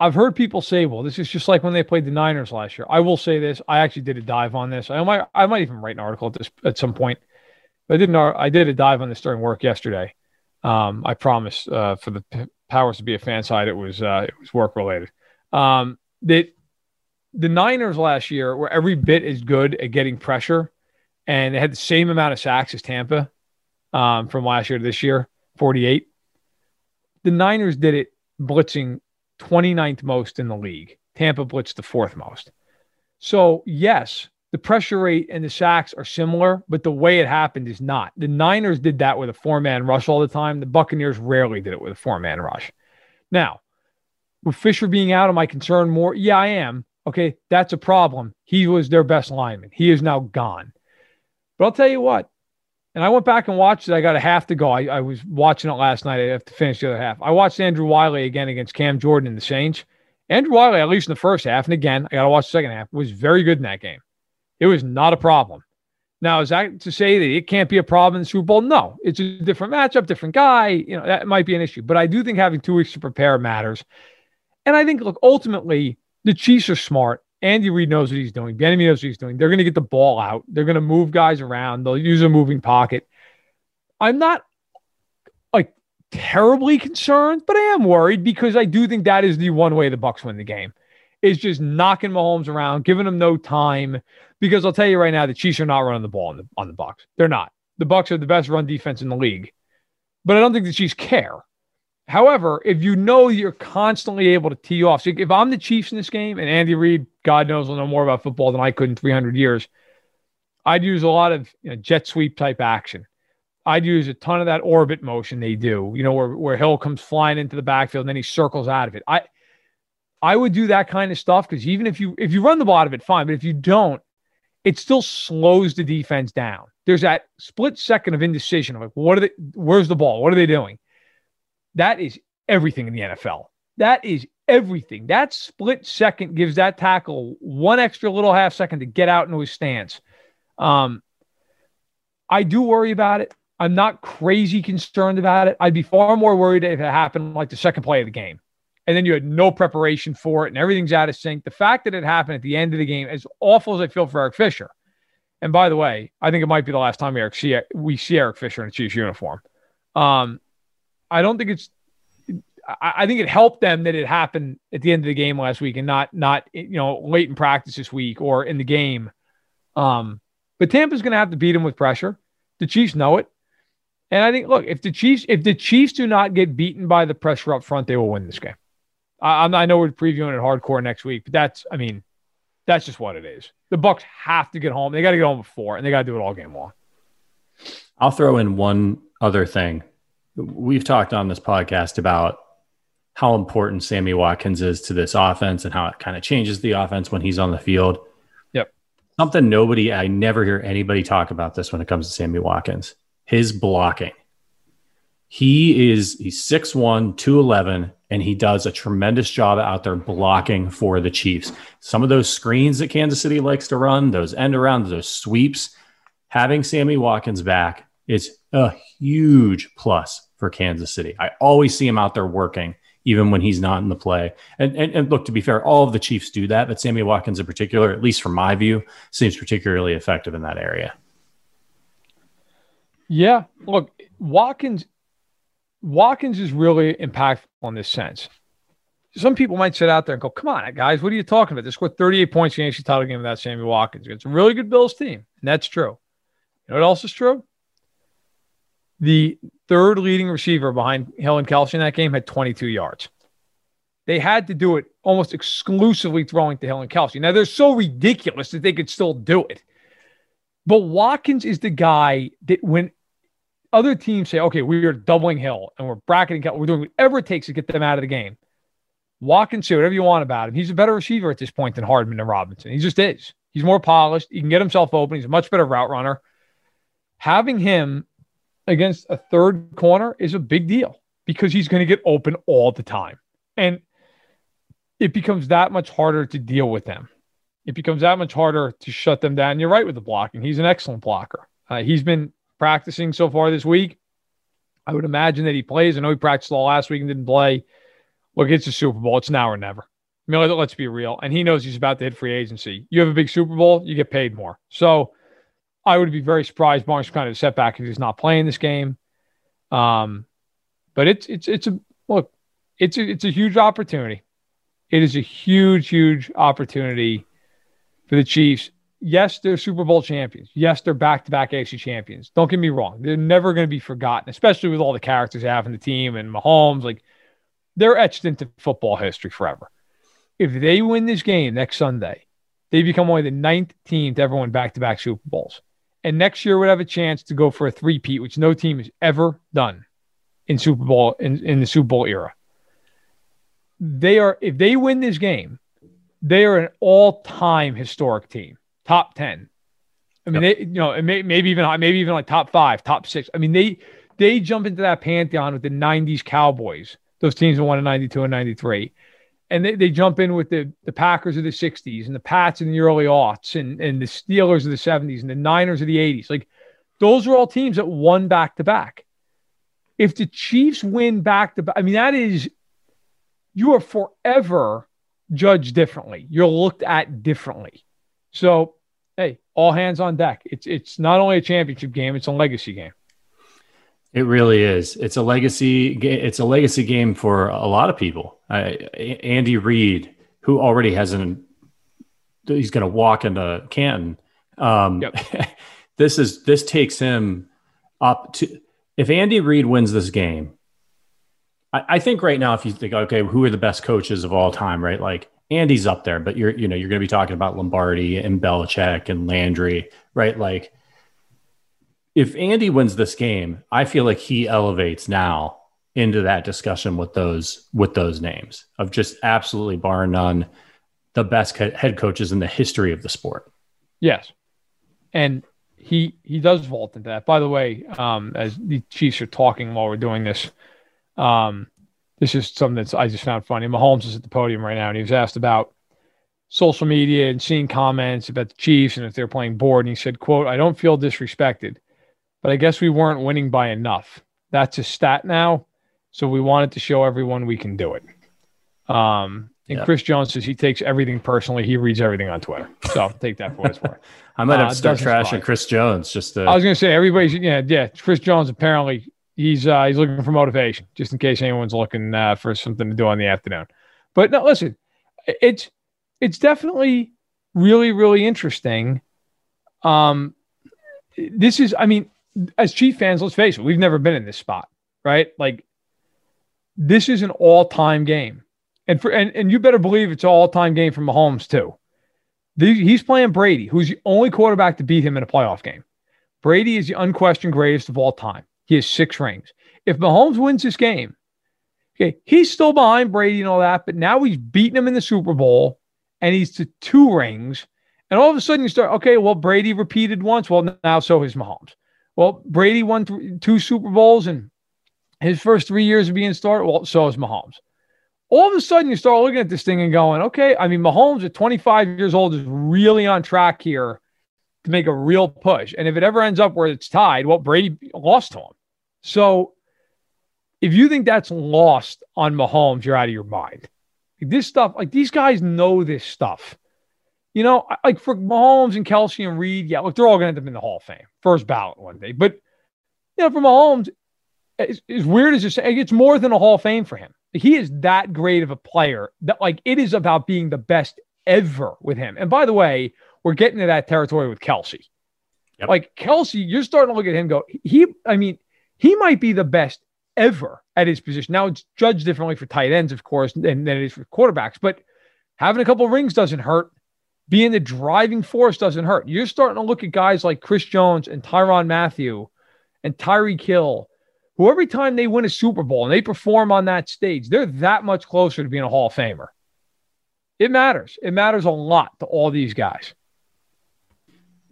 I've heard people say, well, this is just like when they played the Niners last year. I will say this. I actually did a dive on this. I might I might even write an article at this at some point. But I didn't I did a dive on this during work yesterday. Um, I promise uh, for the powers to be a FanSided, it was uh, it was work related. Um, that the Niners last year were every bit as good at getting pressure, and they had the same amount of sacks as Tampa um, from last year to this year, 48. The Niners did it blitzing 29th most in the league. Tampa blitzed the fourth most. So, yes, the pressure rate and the sacks are similar, but the way it happened is not. The Niners did that with a four man rush all the time. The Buccaneers rarely did it with a four man rush. Now, with Fisher being out, am I concerned more? Yeah, I am. Okay, that's a problem. He was their best lineman. He is now gone. But I'll tell you what, and I went back and watched it. I got a half to go. I, I was watching it last night. I have to finish the other half. I watched Andrew Wylie again against Cam Jordan and the Saints. Andrew Wylie, at least in the first half, and again, I got to watch the second half, was very good in that game. It was not a problem. Now, is that to say that it can't be a problem in the Super Bowl? No, it's a different matchup, different guy. You know, that might be an issue. But I do think having two weeks to prepare matters. And I think, look, ultimately, the Chiefs are smart. Andy Reid knows what he's doing. Benny knows what he's doing. They're going to get the ball out. They're going to move guys around. They'll use a moving pocket. I'm not like terribly concerned, but I am worried because I do think that is the one way the Bucs win the game. Is just knocking Mahomes around, giving him no time. Because I'll tell you right now, the Chiefs are not running the ball on the on the Bucs. They're not. The Bucs are the best run defense in the league, but I don't think the Chiefs care. However, if you know you're constantly able to tee off, so if I'm the Chiefs in this game and Andy Reid, God knows, will know more about football than I could in 300 years, I'd use a lot of you know, jet sweep type action. I'd use a ton of that orbit motion they do, you know, where, where Hill comes flying into the backfield and then he circles out of it. I I would do that kind of stuff because even if you if you run the ball of it, fine. But if you don't, it still slows the defense down. There's that split second of indecision like, what are they where's the ball? What are they doing? That is everything in the NFL. That is everything. That split second gives that tackle one extra little half second to get out into his stance. Um, I do worry about it. I'm not crazy concerned about it. I'd be far more worried if it happened like the second play of the game. And then you had no preparation for it and everything's out of sync. The fact that it happened at the end of the game, as awful as I feel for Eric Fisher. And by the way, I think it might be the last time Eric see, we see Eric Fisher in a Chiefs uniform. Um, I don't think it's I, think it helped them that it happened at the end of the game last week and not not you know late in practice this week or in the game. Um, but Tampa's going to have to beat them with pressure. The Chiefs know it, and I think look if the Chiefs if the Chiefs do not get beaten by the pressure up front, they will win this game. I, I know we're previewing it hardcore next week, but that's I mean that's just what it is. The Bucs have to get home. They got to get home before, and they got to do it all game long. I'll throw in one other thing. We've talked on this podcast about how important Sammy Watkins is to this offense and how it kind of changes the offense when he's on the field. Yep. Something nobody, I never hear anybody talk about this when it comes to Sammy Watkins. His blocking. He is, he's 6'1, 211, and he does a tremendous job out there blocking for the Chiefs. Some of those screens that Kansas City likes to run, those end arounds, those sweeps, having Sammy Watkins back is a huge plus for Kansas City. I always see him out there working, even when he's not in the play. And, and, and look, to be fair, all of the Chiefs do that, but Sammy Watkins in particular, at least from my view, seems particularly effective in that area. Yeah, look, Watkins Watkins is really impactful in this sense. Some people might sit out there and go, "Come on, guys, what are you talking about? They scored 38 points in the AFC title game without Sammy Watkins. It's a really good Bills team, and that's true. You know what else is true? The third leading receiver behind Hill and Kelce in that game had 22 yards. They had to do it almost exclusively throwing to Hill and Kelce. Now they're so ridiculous that they could still do it. But Watkins is the guy that when other teams say, okay, we are doubling Hill and we're bracketing, we're doing whatever it takes to get them out of the game. Walk and say whatever you want about him. He's a better receiver at this point than Hardman and Robinson. He just is. He's more polished. He can get himself open. He's a much better route runner. Having him against a third corner is a big deal because he's going to get open all the time. And it becomes that much harder to deal with them. It becomes that much harder to shut them down. You're right with the blocking. He's an excellent blocker. Uh, he's been practicing so far this week. I would imagine that he plays. I know he practiced all last week and didn't play. Look, it's a Super Bowl. It's now or never. Mean, let's be real. And he knows he's about to hit free agency. You have a big Super Bowl, you get paid more. So I would be very surprised. Barnes kind of setback if he's not playing this game. Um, but it's it's it's a look. It's a, it's a huge opportunity. It is a huge huge opportunity for the Chiefs yes, they're Super Bowl champions. Yes, they're back to back AFC champions. Don't get me wrong. They're never going to be forgotten, especially with all the characters they have in the team and Mahomes. Like, they're etched into football history forever. If they win this game next Sunday, they become only the ninth team to ever win back to back Super Bowls. And next year would have a chance to go for a three-peat, which no team has ever done in Super Bowl in, in the Super Bowl era. They are if they win this game, they are an all-time historic team top 10. I mean, yep. they, you know, may, maybe even maybe even like top five, top six. I mean, they they jump into that pantheon with the '90s Cowboys, those teams that won in '92 and '93, and they, they jump in with the the Packers of the '60s and the Pats in the early aughts and and the Steelers of the '70s and the Niners of the '80s. Like those are all teams that won back to back. If the Chiefs win back to back, I mean, that is you are forever judged differently. You're looked at differently. So, hey, all hands on deck. It's it's not only a championship game; it's a legacy game. It really is. It's a legacy. It's a legacy game for a lot of people. Uh, Andy Reid, who already has an, he's going to walk into Canton. Um, yep. [LAUGHS] this is this takes him up to. If Andy Reid wins this game, I, I think right now, if you think, okay, who are the best coaches of all time, right? Like Andy's up there, but you're you know you're going to be talking about Lombardi and Belichick and Landry, right? Like if Andy wins this game, I feel like he elevates now into that discussion with those with those names of just absolutely bar none the best head coaches in the history of the sport. Yes, and he he does vault into that. By the way, um, as the Chiefs are talking while we're doing this, um, this is something that I just found funny. Mahomes is at the podium right now, and he was asked about social media and seeing comments about the Chiefs and if they're playing bored. And he said, "quote I don't feel disrespected, but I guess we weren't winning by enough. That's a stat now, so we wanted to show everyone we can do it." Um, and Chris Jones says he takes everything personally. He reads everything on Twitter. So take that for what it's worth. [LAUGHS] I might have uh, to start trashing Chris Jones just to. I was going to say everybody's yeah yeah. Chris Jones apparently he's uh, he's looking for motivation, just in case anyone's looking uh, for something to do on the afternoon. But no, listen, it's it's definitely really really interesting. Um, this is, I mean, as Chief fans, let's face it, we've never been in this spot, right? Like, this is an all time game, and for and, and you better believe it's an all time game for Mahomes too. He's playing Brady, who's the only quarterback to beat him in a playoff game. Brady is the unquestioned greatest of all time. He has six rings. If Mahomes wins this game, okay, he's still behind Brady and all that, but now he's beaten him in the Super Bowl and he's to two rings. And all of a sudden you start, okay, well, Brady repeated once. Well, now so is Mahomes. Well, Brady won th- two Super Bowls and his first three years of being started. Well, so is Mahomes. All of a sudden you start looking at this thing and going, okay, I mean, Mahomes at 25 years old is really on track here to make a real push. And if it ever ends up where it's tied, well, Brady lost to him. So if you think that's lost on Mahomes, you're out of your mind. This stuff, like these guys know this stuff. You know, like for Mahomes and Kelce and Reid, yeah, look, they're all going to end up in the Hall of Fame, first ballot one day. But, you know, for Mahomes, as, as weird as it say, it's more than a Hall of Fame for him. He is that great of a player that, like, it is about being the best ever with him. And by the way, we're getting to that territory with Kelce. Yep. Like Kelce, you're starting to look at him go, he, I mean, he might be the best ever at his position. Now it's judged differently for tight ends, of course, than, than it is for quarterbacks, but having a couple rings doesn't hurt. Being the driving force doesn't hurt. You're starting to look at guys like Chris Jones and Tyrann Mathieu and Tyreek Hill, who every time they win a Super Bowl and they perform on that stage, they're that much closer to being a Hall of Famer. It matters. It matters a lot to all these guys.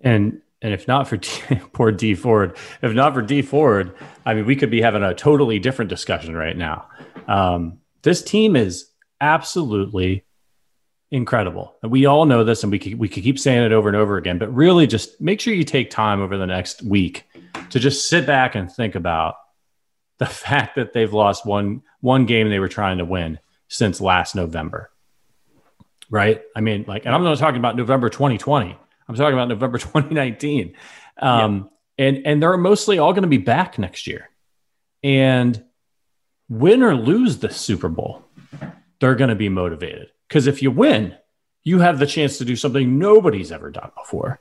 And and if not for Dee, [LAUGHS] poor Dee Ford, if not for Dee Ford, I mean, we could be having a totally different discussion right now. Um, this team is absolutely incredible. And we all know this, and we could, we could keep saying it over and over again. But really, just make sure you take time over the next week to just sit back and think about the [LAUGHS] fact that they've lost one one game they were trying to win since last November. Right? I mean, like, and I'm not talking about November 2020. I'm talking about November [LAUGHS] 2019. Um, yeah. and, and they're mostly all going to be back next year. And win or lose the Super Bowl, they're going to be motivated. Because if you win, you have the chance to do something nobody's ever done before.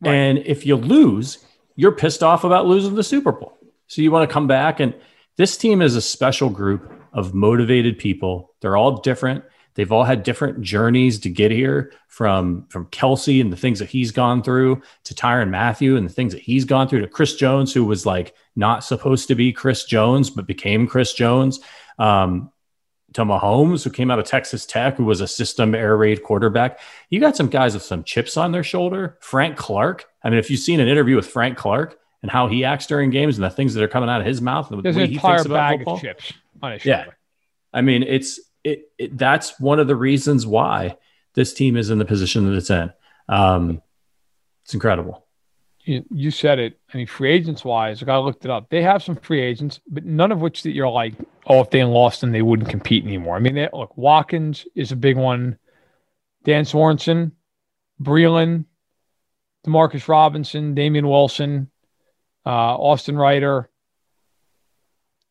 Right. And if you lose, you're pissed off about losing the Super Bowl. So you want to come back. And this team is a special group of motivated people. They're all different. They've all had different journeys to get here from, from Kelce and the things that he's gone through to Tyrann Mathieu and the things that he's gone through to Chris Jones, who was like not supposed to be Chris Jones, but became Chris Jones. Um, to Mahomes, who came out of Texas Tech, who was a system air raid quarterback. You got some guys with some chips on their shoulder. Frank Clark. I mean, if you've seen an interview with Frank Clark and how he acts during games and the things that are coming out of his mouth, and the There's way he thinks about bag football, of chips on his shoulder. Yeah. I mean, it's it, it, that's one of the reasons why this team is in the position that it's in. Um, it's incredible. You, you said it. I mean, free agents wise, I looked it up. They have some free agents, but none of which that you're like, oh, if they lost them, they wouldn't compete anymore. I mean, they, look, Watkins is a big one. Dan Sorensen, Breeland, Demarcus Robinson, Damien Wilson, uh, Austin Reiter,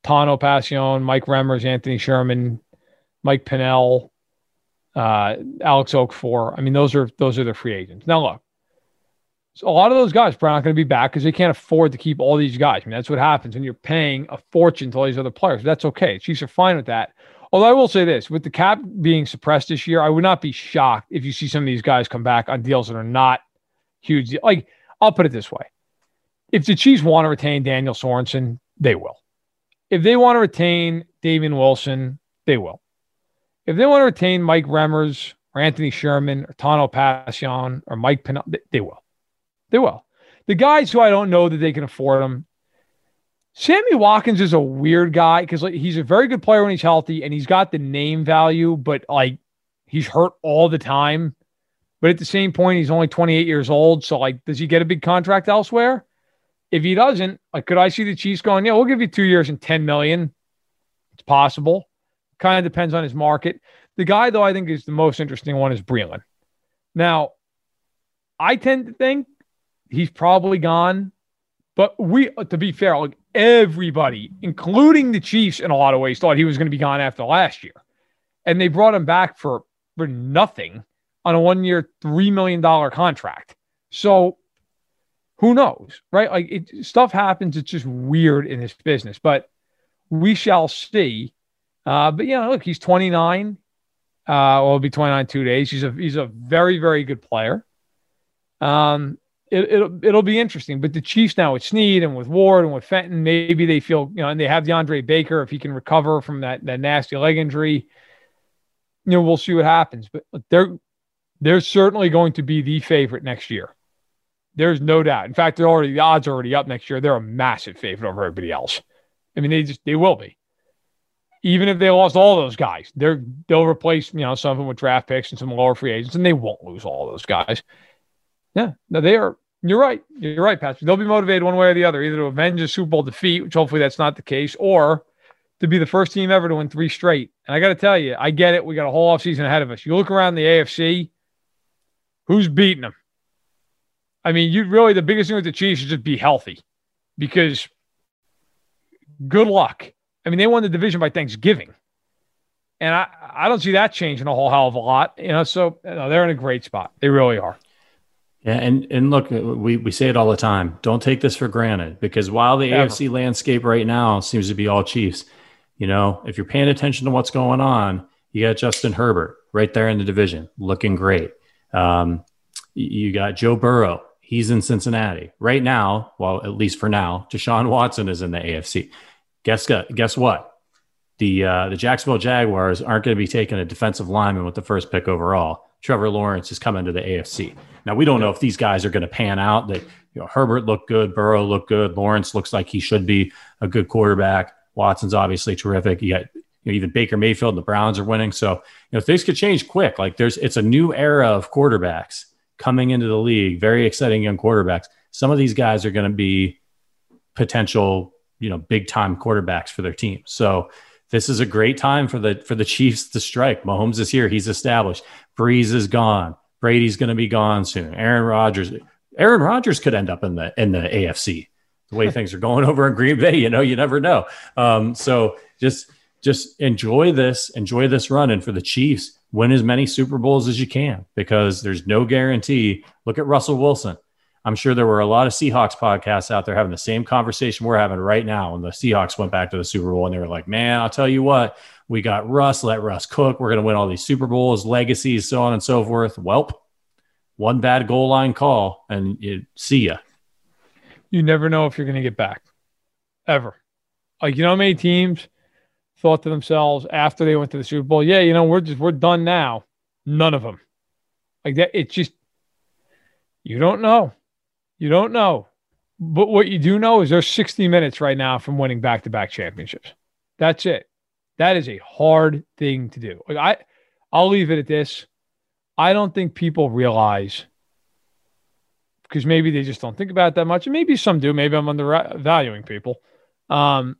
Tanoh Kpassagnon, Mike Remmers, Anthony Sherman, Mike Pennel, uh, Alex Okafor. I mean, those are those are the free agents. Now look, so a lot of those guys are not going to be back because they can't afford to keep all these guys. I mean, that's what happens when you're paying a fortune to all these other players. That's okay. Chiefs are fine with that. Although I will say this, with the cap being suppressed this year, I would not be shocked if you see some of these guys come back on deals that are not huge. Like, I'll put it this way. If the Chiefs want to retain Daniel Sorensen, they will. If they want to retain Damien Wilson, they will. If they want to retain Mike Remmers or Anthony Sherman or Tanoh Kpassagnon or Mike Pennel, they, they will. They will. The guys who I don't know that they can afford them. Sammy Watkins is a weird guy because like, he's a very good player when he's healthy and he's got the name value, but like he's hurt all the time. But at the same point, he's only 28 years old. So like, does he get a big contract elsewhere? If he doesn't, like, could I see the Chiefs going, yeah, we'll give you two years and 10 million? It's possible. Kind of depends on his market. The guy, though, I think is the most interesting one is Breeland. Now, I tend to think he's probably gone, but we, to be fair, like everybody, including the Chiefs, in a lot of ways, thought he was going to be gone after last year, and they brought him back for for nothing on a one-year, three million dollar contract. So who knows, right? Like it, stuff happens. It's just weird in this business, but we shall see. Uh, but yeah, look, he's 29. Uh, he'll be 29 two days. He's a he's a very very good player. Um, it, it'll it'll be interesting. But the Chiefs now with Sneed and with Ward and with Fenton, maybe they feel you know, and they have DeAndre Baker if he can recover from that that nasty leg injury. You know, we'll see what happens. But they're they're certainly going to be the favorite next year. There's no doubt. In fact, they're already the odds are already up next year. They're a massive favorite over everybody else. I mean, they just they will be. Even if they lost all those guys, they're they'll replace you know some of them with draft picks and some lower free agents, and they won't lose all those guys. Yeah, no, they are. You're right. You're right, Patrick. They'll be motivated one way or the other, either to avenge a Super Bowl defeat, which hopefully that's not the case, or to be the first team ever to win three straight. And I got to tell you, I get it. We got a whole offseason ahead of us. You look around the AFC, who's beating them? I mean, you really the biggest thing with the Chiefs is just be healthy, because good luck. I mean, they won the division by Thanksgiving, and I I don't see that changing a whole hell of a lot. You know, so you know, they're in a great spot. They really are. Yeah, and and look, we we say it all the time. Don't take this for granted because while the Ever. AFC landscape right now seems to be all Chiefs, you know, if you're paying attention to what's going on, you got Justin Herbert right there in the division, looking great. Um, you got Joe Burrow. He's in Cincinnati right now. Well, at least for now, Deshaun Watson is in the AFC. Guess guess what? The uh, the Jacksonville Jaguars aren't going to be taking a defensive lineman with the first pick overall. Trevor Lawrence is coming to the AFC. Now we don't know if these guys are going to pan out. That you know, Herbert looked good, Burrow looked good, Lawrence looks like he should be a good quarterback. Watson's obviously terrific. You got you know, even Baker Mayfield and the Browns are winning. So you know things could change quick. Like there's it's a new era of quarterbacks coming into the league. Very exciting young quarterbacks. Some of these guys are going to be potential you know big time quarterbacks for their team. So this is a great time for the for the Chiefs to strike. Mahomes is here; he's established. Brees is gone. Brady's going to be gone soon. Aaron Rodgers. Aaron Rodgers could end up in the in the AFC. The way [LAUGHS] things are going over in Green Bay, you know, you never know. Um, so just just enjoy this, enjoy this run, and for the Chiefs, win as many Super Bowls as you can because there's no guarantee. Look at Russell Wilson. I'm sure there were a lot of Seahawks podcasts out there having the same conversation we're having right now when the Seahawks went back to the Super Bowl and they were like, man, I'll tell you what, we got Russ, let Russ cook. We're going to win all these Super Bowls, legacies, so on and so forth. Welp, one bad goal line call and you see ya. You never know if you're going to get back ever. Like, you know how many teams thought to themselves after they went to the Super Bowl, yeah, you know, we're just, we're done now. None of them. Like that, it's just, you don't know. You don't know. But what you do know is they're 60 minutes right now from winning back to back championships. That's it. That is a hard thing to do. I, I'll leave it at this. I don't think people realize because maybe they just don't think about it that much, and maybe some do. Maybe I'm undervaluing people. Um,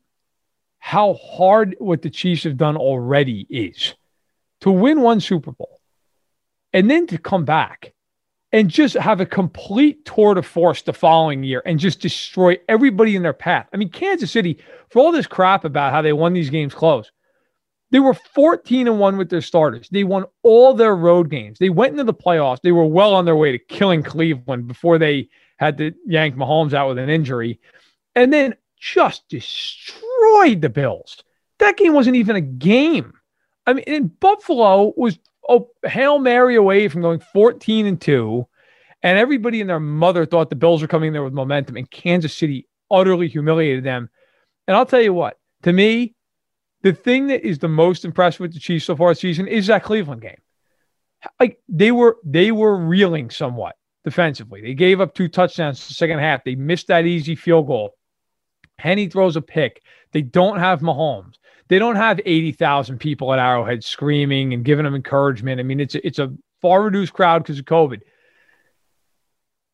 how hard what the Chiefs have done already is to win one Super Bowl and then to come back and just have a complete tour de force the following year and just destroy everybody in their path. I mean, Kansas City, for all this crap about how they won these games close, they were 14 and 1 with their starters. They won all their road games. They went into the playoffs. They were well on their way to killing Cleveland before they had to yank Mahomes out with an injury. And then just destroyed the Bills. That game wasn't even a game. I mean, Buffalo was oh, Hail Mary away from going 14 and 2. And everybody and their mother thought the Bills were coming there with momentum, and Kansas City utterly humiliated them. And I'll tell you what, to me, the thing that is the most impressive with the Chiefs so far this season is that Cleveland game. Like they were they were reeling somewhat defensively. They gave up two touchdowns the second half. They missed that easy field goal. Henne throws a pick. They don't have Mahomes. They don't have 80,000 people at Arrowhead screaming and giving them encouragement. I mean, it's a, it's a far reduced crowd because of COVID.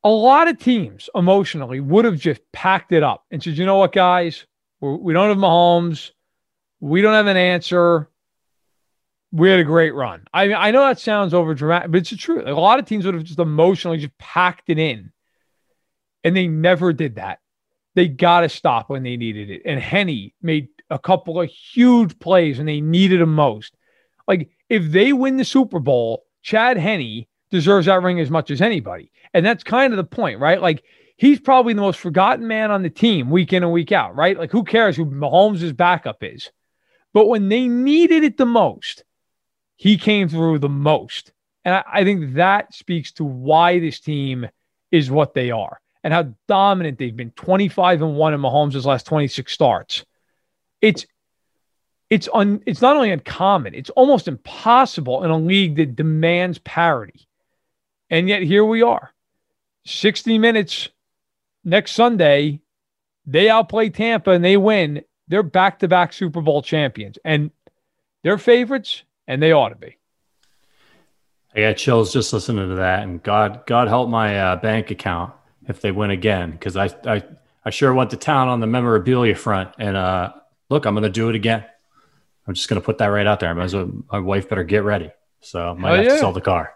A lot of teams emotionally would have just packed it up and said, you know what, guys, We're, we do not have Mahomes. We don't have an answer. We had a great run. I mean, I know that sounds over dramatic, but it's the truth. A lot of teams would have just emotionally just packed it in, and they never did that. they got to stop when they needed it. And Henne made a couple of huge plays and they needed him most. Like if they win the Super Bowl, Chad Henne deserves that ring as much as anybody. And that's kind of the point, right? Like he's probably the most forgotten man on the team week in and week out, right? Like who cares who Mahomes' backup is? But when they needed it the most, he came through the most. And I, I think that speaks to why this team is what they are and how dominant they've been 25 and 1 in Mahomes' last 26 starts. It's it's un, it's not only uncommon, it's almost impossible in a league that demands parity. And yet here we are. 60 minutes next Sunday, they outplay Tampa and they win. They're back-to-back Super Bowl champions and they're favorites and they ought to be. I got chills just listening to that and God God help my uh, bank account if they win again because I, I I sure went to town on the memorabilia front and uh look I'm going to do it again. I'm just going to put that right out there. I might as well, my wife better get ready. So I might have yeah. to sell the car.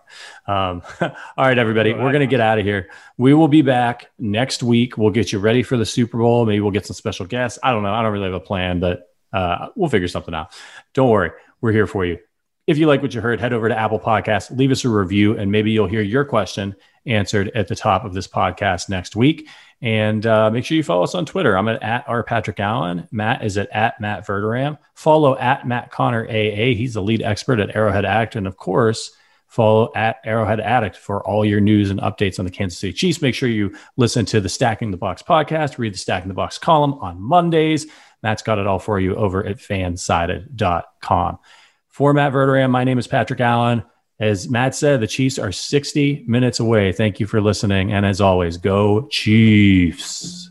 Um, [LAUGHS] all right, everybody, we're going to get out of here. We will be back next week. We'll get you ready for the Super Bowl. Maybe we'll get some special guests. I don't know. I don't really have a plan, but uh, we'll figure something out. Don't worry. We're here for you. If you like what you heard, head over to Apple Podcasts, leave us a review, and maybe you'll hear your question answered at the top of this podcast next week. And uh, make sure you follow us on Twitter. I'm at, at R. Patrick Allen. Matt is at, at Matt Verderame. Follow at Matt Conner AA. He's the lead expert at Arrowhead Addict. And of course, follow at Arrowhead Addict for all your news and updates on the Kansas City Chiefs. Make sure you listen to the Stacking the Box podcast, read the Stacking the Box column on Mondays. Matt's got it all for you over at fansided.com. For Matt Verderame, my name is Patrick Allen. As Matt said, the Chiefs are 60 minutes away. Thank you for listening. And as always, go Chiefs.